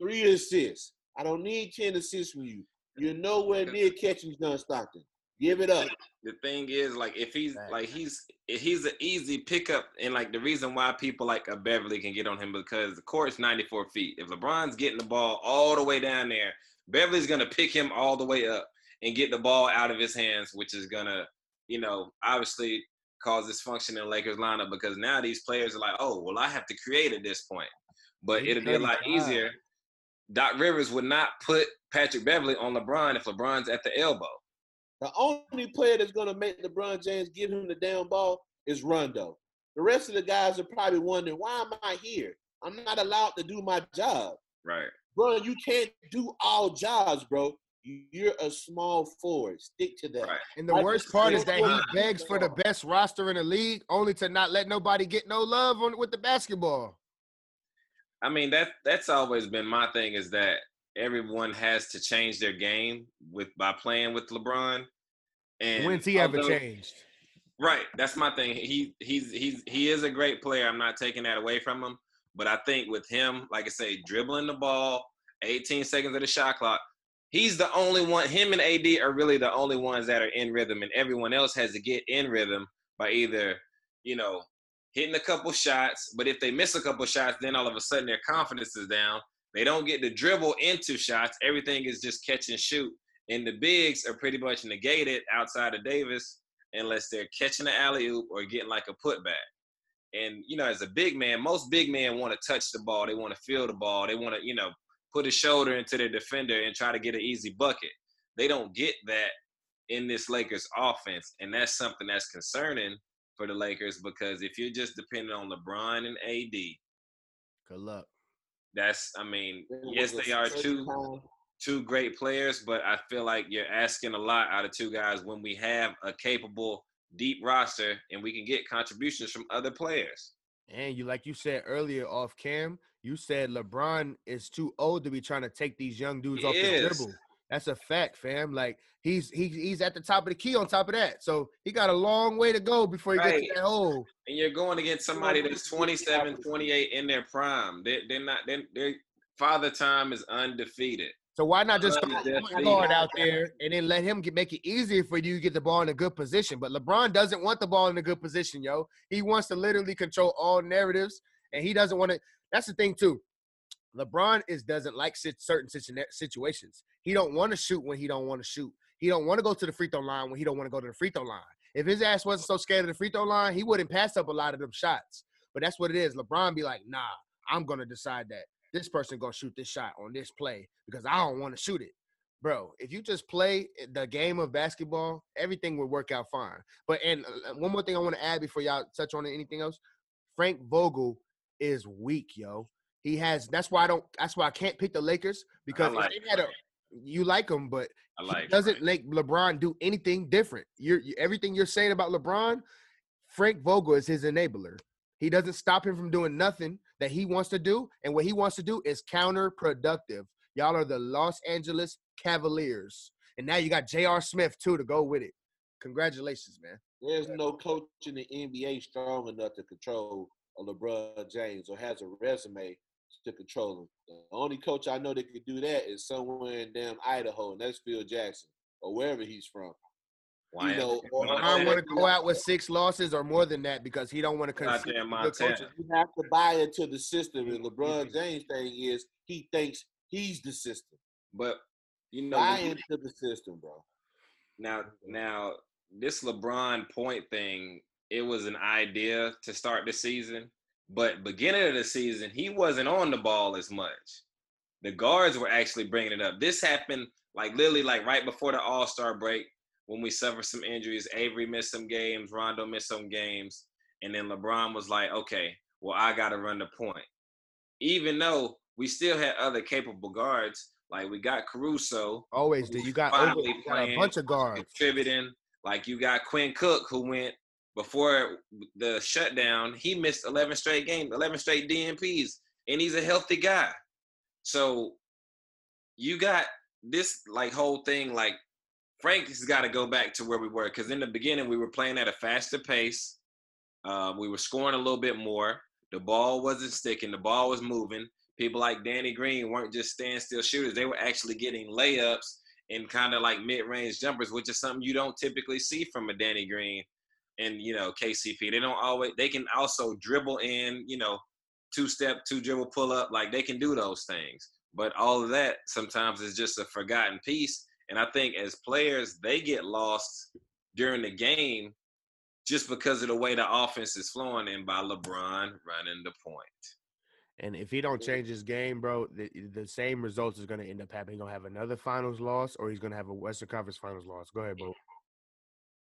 three assists. I don't need 10 assists from you. You're nowhere near catching John Stockton. Give it up. The thing is, like, if he's like he's he's an easy pickup, and like the reason why people like a Beverley can get on him because the court's 94 feet. If LeBron's getting the ball all the way down there, Beverley's gonna pick him all the way up and get the ball out of his hands, which is gonna, you know, obviously cause dysfunction in Lakers lineup because now these players are like, oh, well, I have to create at this point. but He's it'd be a lot 35. easier. Doc Rivers would not put Patrick Beverley on LeBron if LeBron's at the elbow. The only player that's gonna make LeBron James give him the damn ball is Rondo. The rest of the guys are probably wondering, why am I here? I'm not allowed to do my job. Right. Bro, you can't do all jobs, bro. You're a small forward. Stick to that. Right. And the I worst part is that he begs for the best roster in the league, only to not let nobody get no love on with the basketball. I mean that that's always been my thing is that everyone has to change their game with by playing with LeBron. And When's he ever changed? Right, that's my thing. He he's he's he is a great player. I'm not taking that away from him, but I think with him, like I say, dribbling the ball, 18 seconds of the shot clock, he's the only one. Him and AD are really the only ones that are in rhythm, and everyone else has to get in rhythm by either, you know, hitting a couple shots. But if they miss a couple shots, then all of a sudden their confidence is down. They don't get to dribble into shots. Everything is just catch and shoot, and the bigs are pretty much negated outside of Davis unless they're catching the alley oop or getting like a putback. And you know, as a big man, most big men want to touch the ball. They want to feel the ball. They want to, you know, put a shoulder into their defender and try to get an easy bucket. They don't get that in this Lakers offense, and that's something that's concerning for the Lakers because if you're just depending on LeBron and AD, Good luck. That's I mean, yes, they are two two great players, but I feel like you're asking a lot out of two guys when we have a capable, deep roster and we can get contributions from other players. And you, like you said earlier off cam, you said LeBron is too old to be trying to take these young dudes He off the dribble. That's a fact, fam. Like he's he's he's at the top of the key on top of that. So he got a long way to go before he gets Right. to that hole. And you're going against somebody that's 27, 28 in their prime. They, they're not, they're, their father time is undefeated. So why not just throw Undefeated. a guard out there and then let him get, make it easier for you to get the ball in a good position? But LeBron doesn't want the ball in a good position, yo. He wants to literally control all narratives, and he doesn't want to. That's the thing too. LeBron is doesn't like certain situ- situations. He don't want to shoot when he don't want to shoot. He don't want to go to the free throw line when he don't want to go to the free throw line. If his ass wasn't so scared of the free throw line, he wouldn't pass up a lot of them shots. But that's what it is. LeBron be like, nah, I'm gonna decide that this person gonna shoot this shot on this play because I don't want to shoot it. Bro, if you just play the game of basketball, everything would work out fine. But and uh, one more thing I want to add before y'all touch on anything else, Frank Vogel is weak, yo. He has. That's why I don't. That's why I can't pick the Lakers because like they had a, you like him, but I he like doesn't Frank. make LeBron do anything different. You're you, everything you're saying about LeBron, Frank Vogel is his enabler. He doesn't stop him from doing nothing that he wants to do, and what he wants to do is counterproductive. Y'all are the Los Angeles Cavaliers, and now you got J.R. Smith too to go with it. Congratulations, man. There's no coach in the NBA strong enough to control a LeBron James or has a resume to control him. The only coach I know that could do that is somewhere in damn Idaho, and that's Phil Jackson or wherever he's from. Why you know, or- Montana. LeBron want to go out with six losses or more than that because he don't want to Out concede. there in coaches. Montana. You have to buy into the system, and LeBron mm-hmm. James' thing is he thinks he's the system. But you know, Buy when into the system, bro. Now, now this LeBron point thing, it was an idea to start the season, but beginning of the season, he wasn't on the ball as much. The guards were actually bringing it up. This happened like literally like right before the All Star break when we suffered some injuries. Avery missed some games, Rondo missed some games, and then LeBron was like, "Okay, well I got to run the point," even though we still had other capable guards. Like we got Caruso, Always do. You got, over, you got a bunch of guards. contributing. Like you got Quinn Cook who went before the shutdown. He missed 11 straight games, 11 straight DNPs, and he's a healthy guy. So you got this like whole thing. Like Frank has got to go back to where we were because in the beginning we were playing at a faster pace. Uh, we were scoring a little bit more. The ball wasn't sticking. The ball was moving. People like Danny Green weren't just standstill shooters. They were actually getting layups and kind of like mid-range jumpers, which is something you don't typically see from a Danny Green and you know KCP. They don't always. They can also dribble in, you know, two-step, two dribble pull up. Like they can do those things. But all of that sometimes is just a forgotten piece. And I think as players, they get lost during the game just because of the way the offense is flowing and by LeBron running the point. And if he don't change his game, bro, the, the same results is going to end up happening. He's going to have another finals loss or he's going to have a Western Conference finals loss. Go ahead, bro.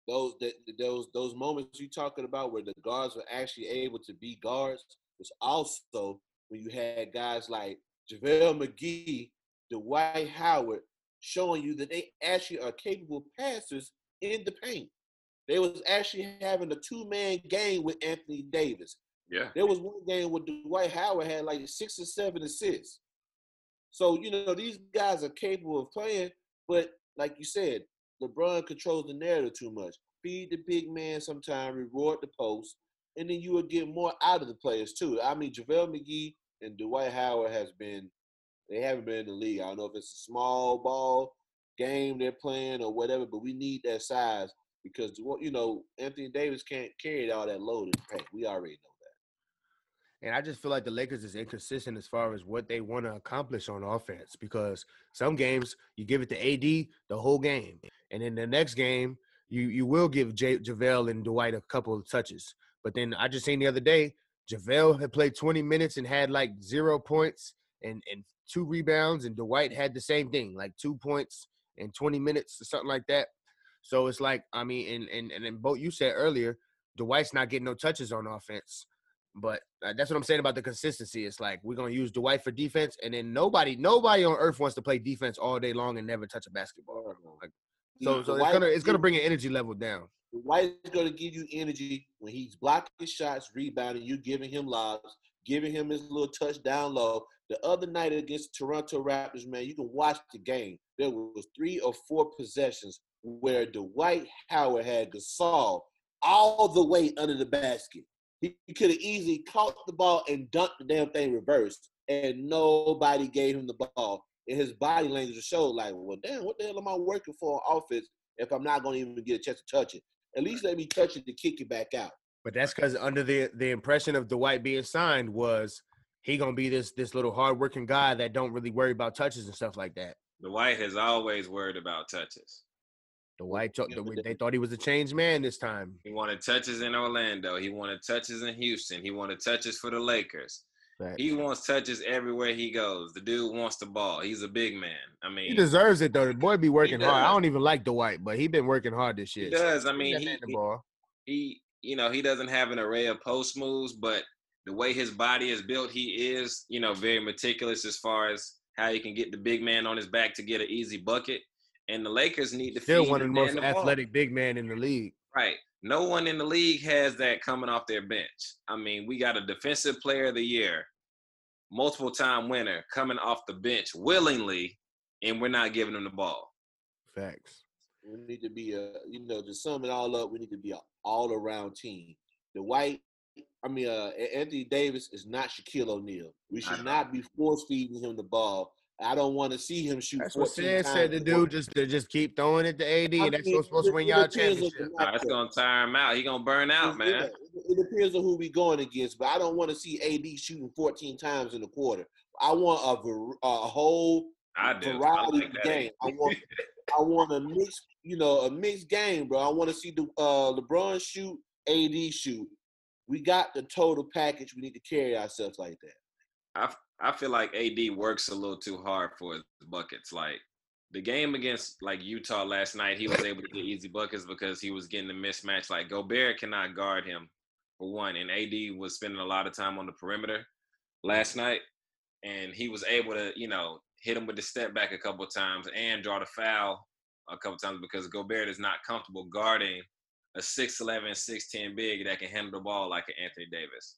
Those that, those those moments you talking about where the guards were actually able to be guards was also when you had guys like JaVale McGee, Dwight Howard showing you that they actually are capable passers in the paint. They was actually having a two-man game with Anthony Davis. Yeah. There was one game where Dwight Howard had like six or seven assists. So, you know, these guys are capable of playing, but like you said, LeBron controls the narrative too much. Feed the big man sometime, reward the post, and then you will get more out of the players too. I mean, JaVale McGee and Dwight Howard has been they haven't been in the league. I don't know if it's a small ball game they're playing or whatever, but we need that size because you know Anthony Davis can't carry all that load in paint. We already know that. And I just feel like the Lakers is inconsistent as far as what they want to accomplish on offense because some games you give it to AD the whole game, and in the next game you you will give J- JaVale and Dwight a couple of touches. But then I just seen the other day JaVale had played 20 minutes and had like zero points and and two rebounds, and Dwight had the same thing, like two points in 20 minutes or something like that. So it's like, I mean, and and and then both you said earlier, Dwight's not getting no touches on offense. But uh, that's what I'm saying about the consistency. It's like we're gonna use Dwight for defense, and then nobody, nobody on earth wants to play defense all day long and never touch a basketball. Like, so, so it's gonna it's gonna bring an energy level down. Dwight is gonna give you energy when he's blocking shots, rebounding, you giving him lobs, giving him his little touch down low. The other night against Toronto Raptors, man, you can watch the game. There was three or four possessions where Dwight Howard had Gasol all the way under the basket. He, he could have easily caught the ball and dunked the damn thing reversed, and nobody gave him the ball. And his body language showed like, well, damn, what the hell am I working for on offense if I'm not going to even get a chance to touch it? At least let me touch it to kick it back out. But that's because under the the impression of Dwight being signed was he gonna be this this little hardworking guy that don't really worry about touches and stuff like that. Dwight has always worried about touches. Dwight, the, they thought he was a changed man this time. He wanted touches in Orlando. He wanted touches in Houston. He wanted touches for the Lakers. Right. He wants touches everywhere he goes. The dude wants the ball. He's a big man. I mean, he deserves it though. The boy be working hard. I don't even like Dwight, but he been working hard this year. He does. I mean, he, he, he, you know, he doesn't have an array of post moves, but the way his body is built, he is, you know, very meticulous as far as how he can get the big man on his back to get an easy bucket. And the Lakers need to still one of the most the athletic ball. big man in the league. Right. No one in the league has that coming off their bench. I mean, we got a defensive player of the year, multiple time winner coming off the bench willingly, and we're not giving him the ball. Facts. We need to be a, you know, to sum it all up, we need to be an all around team. The white I mean, uh, Anthony Davis is not Shaquille O'Neal. We should not be force feeding him the ball. I don't want to see him shoot. That's what Sam said to do. Just to just keep throwing it to AD. I that's what's supposed to win y'all championship. that's gonna tire him out. He gonna burn out, man. It, it depends on who we going against, but I don't want to see AD shooting 14 times in the quarter. I want a, a whole I do. variety I like game. I want I want a mixed, you know, a mixed game, bro. I want to see the uh, LeBron shoot, AD shoot we got the total package. We need to carry ourselves like that. I I feel like AD works a little too hard for his buckets. Like the game against like Utah last night, he was <laughs> able to get easy buckets because he was getting the mismatch. Like Gobert cannot guard him for one, and AD was spending a lot of time on the perimeter last night, and he was able to you know hit him with the step back a couple of times and draw the foul a couple times because Gobert is not comfortable guarding a 6'11, 6'10 big that can handle the ball like an Anthony Davis.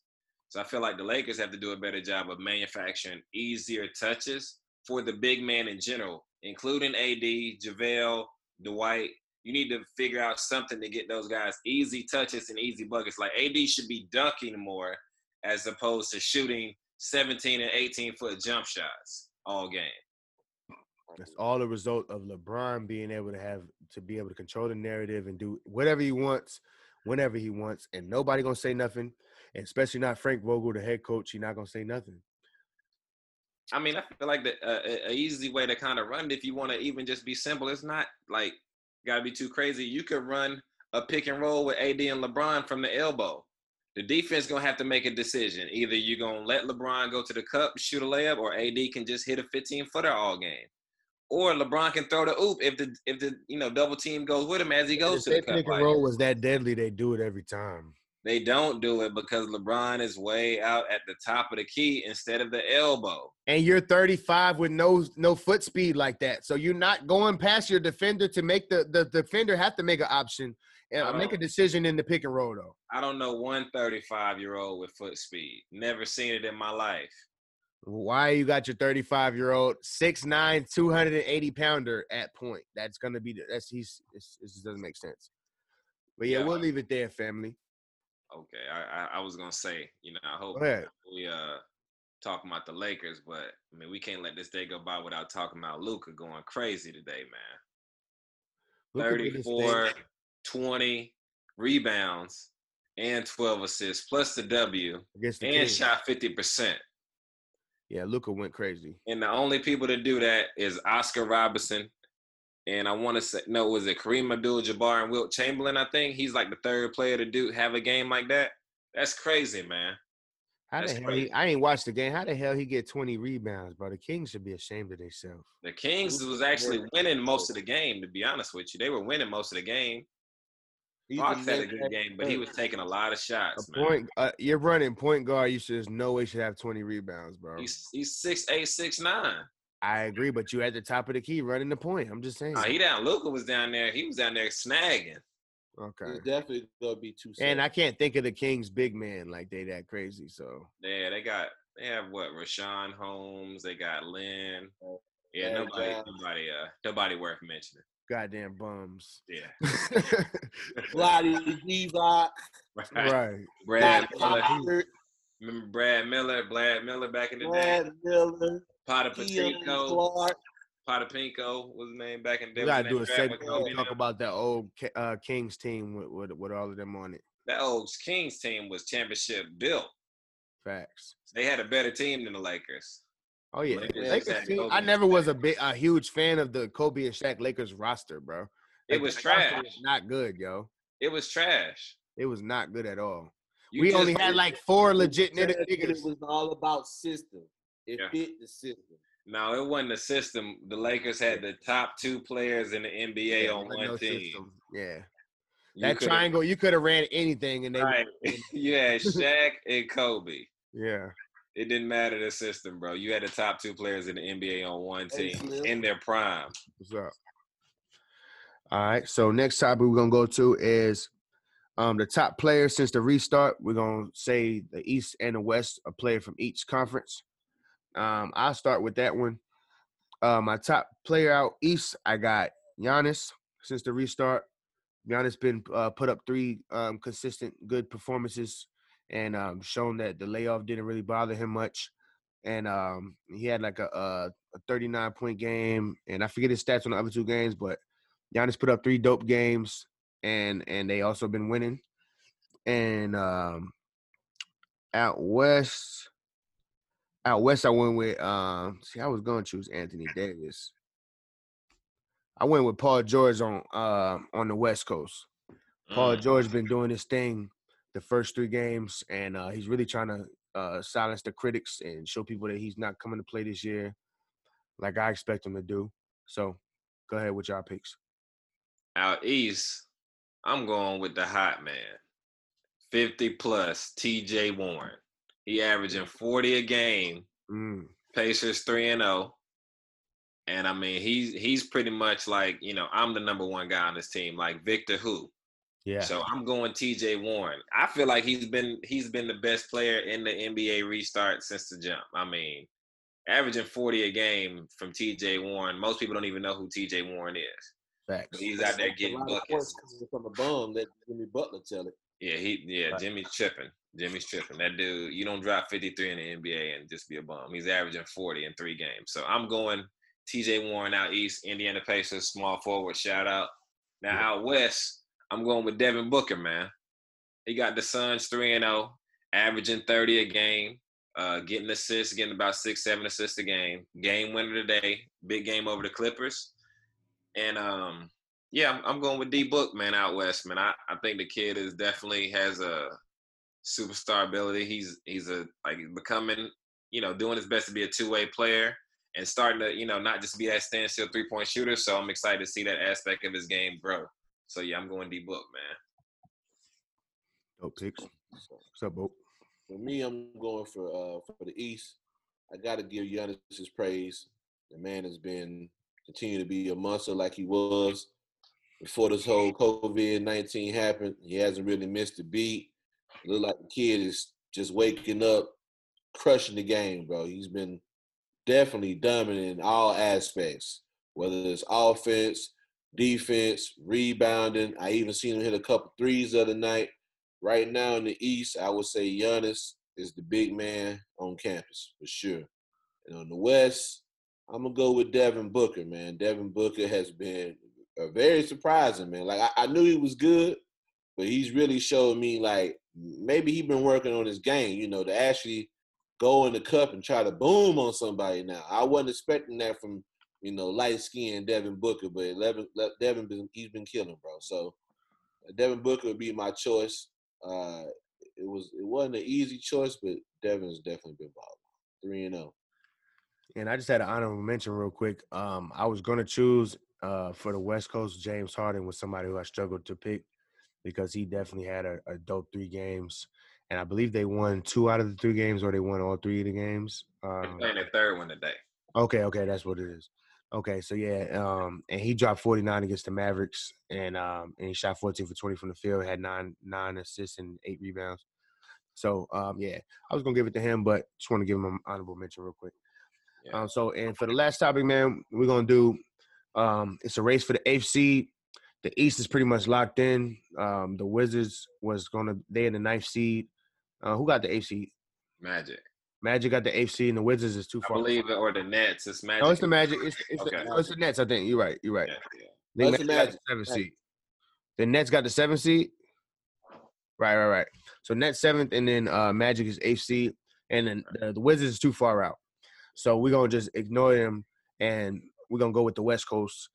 So I feel like the Lakers have to do a better job of manufacturing easier touches for the big man in general, including AD, JaVale, Dwight. You need to figure out something to get those guys easy touches and easy buckets. Like AD should be dunking more as opposed to shooting 17 and 18 foot jump shots all game. That's all a result of LeBron being able to have to be able to control the narrative and do whatever he wants, whenever he wants, and nobody gonna say nothing. And especially not Frank Vogel, the head coach. He's not gonna say nothing. I mean, I feel like the uh, a easy way to kind of run it, if you want to even just be simple, it's not like got to be too crazy. You could run a pick and roll with AD and LeBron from the elbow. the defense gonna have to make a decision. Either you're gonna let LeBron go to the cup, shoot a layup, or AD can just hit a 15 footer all game. Or LeBron can throw the oop if the if the you know double team goes with him as he goes If to the cup. pick and roll was that deadly, they do it every time. They don't do it because LeBron is way out at the top of the key instead of the elbow. And you're 35 with no no foot speed like that, so you're not going past your defender to make the the defender have to make an option uh, and make a decision in the pick and roll though. I don't know one 35 year old with foot speed. Never seen it in my life. Why you got your 35 year old 6'9", 280 pounder at point? That's gonna be the, that's he's it's, it just doesn't make sense. But yeah, Yeah. we'll leave it there, family. Okay, I, I I was gonna say, you know, I hope we uh talking about the Lakers, but I mean we can't let this day go by without talking about Luka going crazy today, man. Luka did his thing. 34, 20 rebounds and 12 assists plus the W the and Kings. shot 50%. Yeah, Luka went crazy. And the only people to do that is Oscar Robertson. And I want to say, no, was it Kareem Abdul-Jabbar and Wilt Chamberlain? I think he's like the third player to do have a game like that. That's crazy, man. How the hell? He. I ain't watched the game. How the hell he get 20 rebounds, bro? The Kings should be ashamed of themselves. The Kings was actually winning most of the game. To be honest with you, they were winning most of the game. Fox had a good game, but he was taking a lot of shots, point, uh, you're running point guard. You should. There's no way should have 20 rebounds, bro. He's he's six eight, six nine. I agree, but you at the top of the key running the point. I'm just saying. Uh, he down. Luka was down there. He was down there snagging. okay. He's definitely gonna be two. And I can't think of the Kings big man like they that crazy. So Yeah, they got they have what Richaun Holmes. They got Lynn. Yeah, Larry nobody, Jones. nobody, uh, nobody worth mentioning. goddamn bums. Yeah, <laughs> Vlade Divac, right. right. Brad Miller. Remember Brad Miller? Brad Miller back in the day. Brad Miller, Potter Keon Patinko. Potter Pinko was his name back in the day. We gotta do a his segment Brad where we with talk about that old uh, Kings team with, with with all of them on it. that old Kings team was championship built. Facts. They had a better team than the Lakers. Oh yeah, Lakers Lakers team. I never was a big, a huge fan of the Kobe and Shaq Lakers roster, bro. It was trash. was Not good, yo. It was trash. It was not good at all. You we only had like four legit Said niggas. It was all about system. It Yeah. fit the system. No, it wasn't the system. The Lakers had the top two players in the NBA Yeah, on one no team. system. Yeah, You that triangle, you could have ran anything, and they. Right. <laughs> you had Shaq and Kobe. Yeah, It didn't matter the system, bro. You had the top two players in the NBA on one team in their prime. what's up? All right, so next topic we're gonna go to is um the top players since the restart. We're gonna say the East and the West, a player from each conference. Um, I'll start with that one. Uh, my top player out East, I got Giannis since the restart. Giannis been uh, put up three um, consistent good performances and um, shown that the layoff didn't really bother him much. And um, he had like a, a, a 39 point game, and I forget his stats on the other two games, but Giannis put up three dope games, and and they also been winning. And um, out west, out west, I went with um. See, I was going to choose Anthony Davis. I went with Paul George on uh on the West Coast. Paul Mm. George been doing his thing the first three games, and uh, he's really trying to uh, silence the critics and show people that he's not coming to play this year, like I expect him to do. So, go ahead with y'all picks. Out east, I'm going with the hot man. 50 plus TJ Warren. He averaging 40 a game. Mm, Pacers 3 and 0. And I mean, he's he's pretty much like, you know, I'm the number one guy on this team, like Victor Who. yeah, So I'm going TJ Warren. I feel like he's been he's been the best player in the NBA restart since the jump. I mean, averaging 40 a game from TJ Warren. Most people don't even know who TJ Warren is. facts. He's out there A getting lot buckets. from the bum. Let Jimmy Butler tell it. Yeah, he yeah, Right. Jimmy's tripping. Jimmy's tripping. That dude, you don't drop 53 in the NBA and just be a bum. He's averaging 40 in three games. So I'm going TJ Warren out east, Indiana Pacers, small forward, shout out. Now Yeah. out west, I'm going with Devin Booker, man. He got the Suns 3 and 0, averaging 30 a game, uh, getting assists, getting about six, seven assists a game. Game winner today, big game over the Clippers. And um, yeah, I'm, I'm going with D Book, man, out west, man. I, I think the kid is definitely has a superstar ability. He's he's a like becoming, you know, doing his best to be a two way player and starting to, you know, not just be that standstill three point shooter. So I'm excited to see that aspect of his game grow. So yeah, I'm going D book, man. Dope picks. What's up, Bo? For me, I'm going for uh for the East. I got to give Giannis his praise. The man has been continue to be a monster like he was before this whole COVID nineteen happened. He hasn't really missed a beat. Look like the kid is just waking up, crushing the game, bro. He's been definitely dominant in all aspects, whether it's offense, defense, rebounding. I even seen him hit a couple threes the other night. Right now in the East, I would say Giannis is the big man on campus for sure. And on the West, I'm gonna go with Devin Booker, man. Devin Booker has been uh, very surprising, man. Like I, I, knew he was good, but he's really showed me like maybe he's been working on his game, you know, to actually go in the cup and try to boom on somebody now. I wasn't expecting that from, you know, light skinned Devin Booker, but Devin, Devin been, he's been killing, bro. So uh, Devin Booker would be my choice. Uh, it was it wasn't an easy choice, but Devin's definitely been balling. Three and zero. Oh. And I just had an honorable mention real quick. Um, I was gonna choose uh, for the West Coast, James Harden was somebody who I struggled to pick because he definitely had a, a, dope three games, and I believe they won two out of the three games, or they won all three of the games. Um, playing the third one today. Okay, okay, that's what it is. Okay, so yeah, um, and he dropped 49 against the Mavericks, and um, and he shot 14 for 20 from the field, had nine nine assists and eight rebounds. So um, yeah, I was gonna give it to him, but just want to give him an honorable mention real quick. Yeah. Um, so and for the last topic, man, we're gonna do. Um, it's a race for the eighth seed. The East is pretty much locked in. Um, the Wizards was gonna they in the ninth seed. Uh, who got the eighth seed? Magic. Magic got the AFC and the Wizards is too far. I believe it, or the Nets. It's Magic. No, it's the Magic. It's, it's, okay. the, no, it's the Nets. I think you're right. You're right. Yeah, yeah. the Magic. The seventh seed. The Nets got the seventh seed. Right, right, right. So Nets seventh, and then uh, Magic is eighth seed, and then the, the Wizards is too far out. So we're gonna just ignore them, and we're gonna go with the West Coast.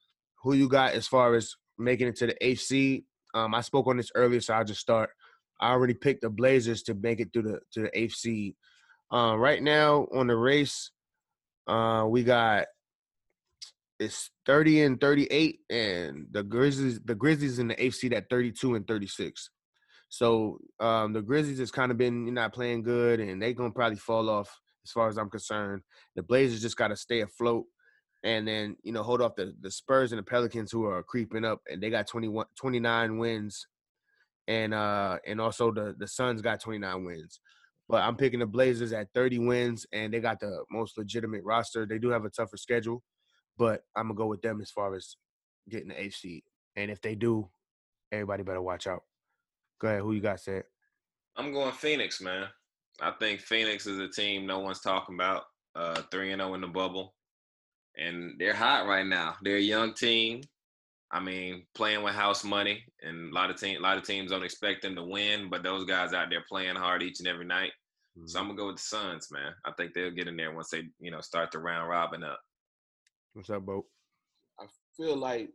Who you got as far as making it to the eighth seed? Um, I spoke on this earlier, so I'll just start. I already picked the Blazers to make it through the to the eighth seed. Uh, right now on the race, uh, we got it's 30 and 38, and the Grizzlies the Grizzlies in the AFC at 32 and 36. So um, the Grizzlies has kind of been not playing good, and they're gonna probably fall off as far as I'm concerned. The Blazers just got to stay afloat, and then you know hold off the the Spurs and the Pelicans who are creeping up, and they got 21 29 wins, and uh and also the the Suns got 29 wins. But I'm picking the Blazers at 30 wins, and they got the most legitimate roster. They do have a tougher schedule, but I'm gonna go with them as far as getting the eighth seed. And if they do, everybody better watch out. Go ahead. Who you got said? I'm going Phoenix, man. I think Phoenix is a team no one's talking about. Uh, three and zero oh in the bubble, and they're hot right now. They're a young team. I mean, playing with house money, and a lot of team, a lot of teams don't expect them to win, but those guys out there playing hard each and every night. Mm-hmm. So I'm gonna go with the Suns, man. I think they'll get in there once they, you know, start the round robin up. What's up, Bo? I feel like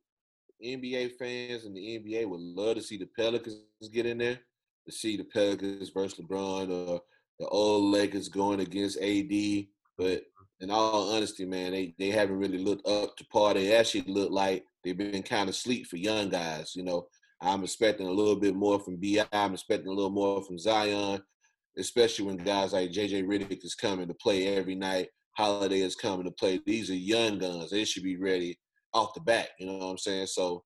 NBA fans and the NBA would love to see the Pelicans get in there, to see the Pelicans versus LeBron or the old Lakers going against AD. But in all honesty, man, they, they haven't really looked up to par. They actually look like they've been kind of sleep for young guys. You know, I'm expecting a little bit more from Bi. I'm expecting a little more from Zion, especially when guys like JJ Redick is coming to play every night. Holiday is coming to play. These are young guns. They should be ready off the bat. You know what I'm saying? So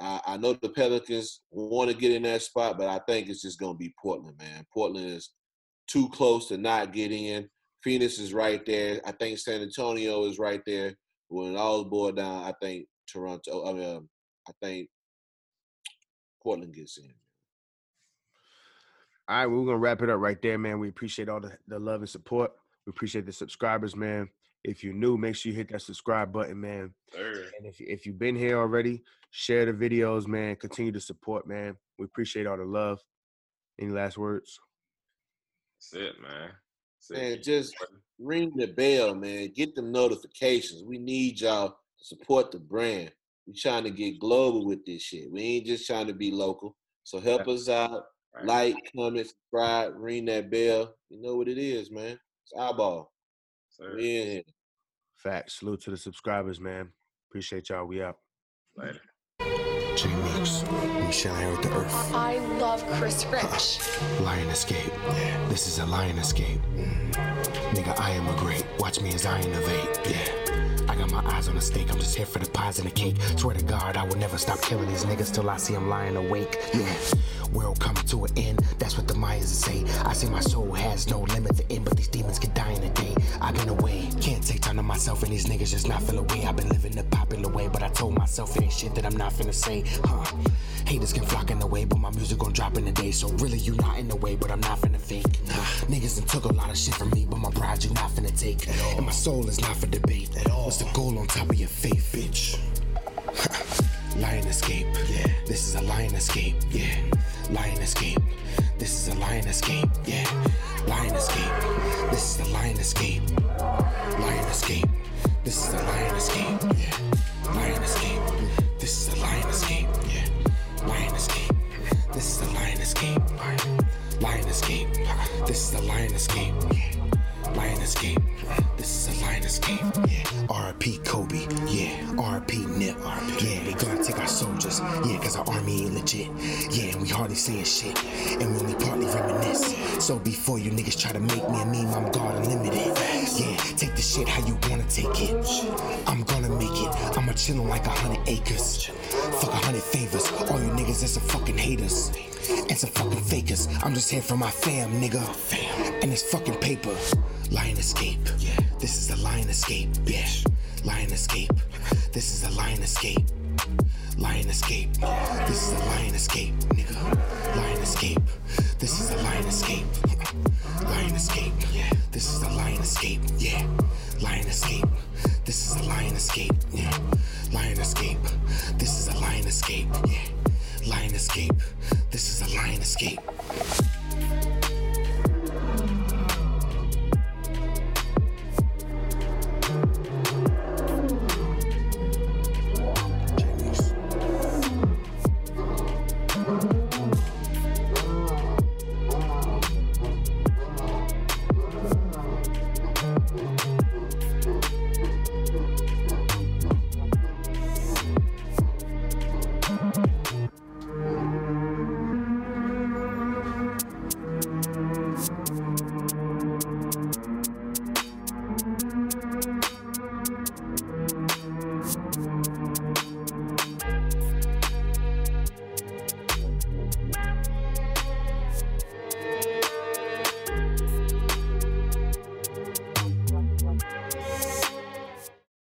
I, I know the Pelicans want to get in that spot, but I think it's just going to be Portland, man. Portland is too close to not get in. Phoenix is right there. I think San Antonio is right there. When it all boiled down, I think Toronto. I mean, um, I think Portland gets in. All right, we're gonna wrap it up right there, man. We appreciate all the, the love and support. We appreciate the subscribers, man. If you're new, make sure you hit that subscribe button, man. Sure. And if if you've been here already, share the videos, man. Continue to support, man. We appreciate all the love. Any last words? That's it, man. That's man, just ring the bell, man. Get them notifications. We need y'all to support the brand. We're trying to get global with this shit. We ain't just trying to be local. So help us out. Right. Like, comment, subscribe, ring that bell. You know what it is, man. It's iBall. Sir. We in here. Facts. Salute to the subscribers, man. Appreciate y'all. We out. Later. J Meeks, Michelle here with the earth. I love Chris Rich. Lion escape. This is a lion escape. Mm. Nigga, I am a great. Watch me as I innovate. Yeah. I got my eyes on the stake. I'm just here for the pies and the cake. Swear to God, I will never stop killing these niggas till I see them lying awake. Yeah. World coming to an end. That's what the Mayans say. I say my soul has no limit to end, but these demons can die in a day. I've been away. Can't take time to myself, and these niggas just not feel away. I've been living the popular way, but I told myself it ain't shit that I'm not finna say. Huh. Haters can flock in the way, but my music gon' drop in the day. So really, you not in the way, but I'm not finna fake. Nah, niggas done took a lot of shit from me, but my pride you not finna take. And my soul is not for debate. What's the goal on top of your faith, bitch? <laughs> Lion escape. Yeah. This is a lion escape. Yeah. Lion escape. This is a lion escape. Yeah. Lion escape. This is a lion escape. Lion escape. This is a lion escape. Yeah. Lion escape. This is a lion escape. Yeah. Lion escape. This is a lion escape. Lion escape. This is a lion escape. Saying shit. And only partly reminisce. So before you niggas try to make me a meme, I'm God Unlimited. Yeah, take the shit how you wanna take it. I'm gonna make it. I'ma chillin' like a hundred acres. Fuck a hundred favors. All you niggas is some fucking haters. And some fucking fakers. I'm just here for my fam, nigga. And this fucking paper. Lion escape. Yeah. This is a lion escape. Yeah. Lion escape. This is a lion escape. Lion escape. This is a lion escape, nigga. Lion escape. This is a lion escape. Lion escape. Yeah. This is a lion escape. Yeah. Lion escape. This is a lion escape. Yeah. Lion escape. This is a lion escape. Yeah. Lion escape. This is a lion escape.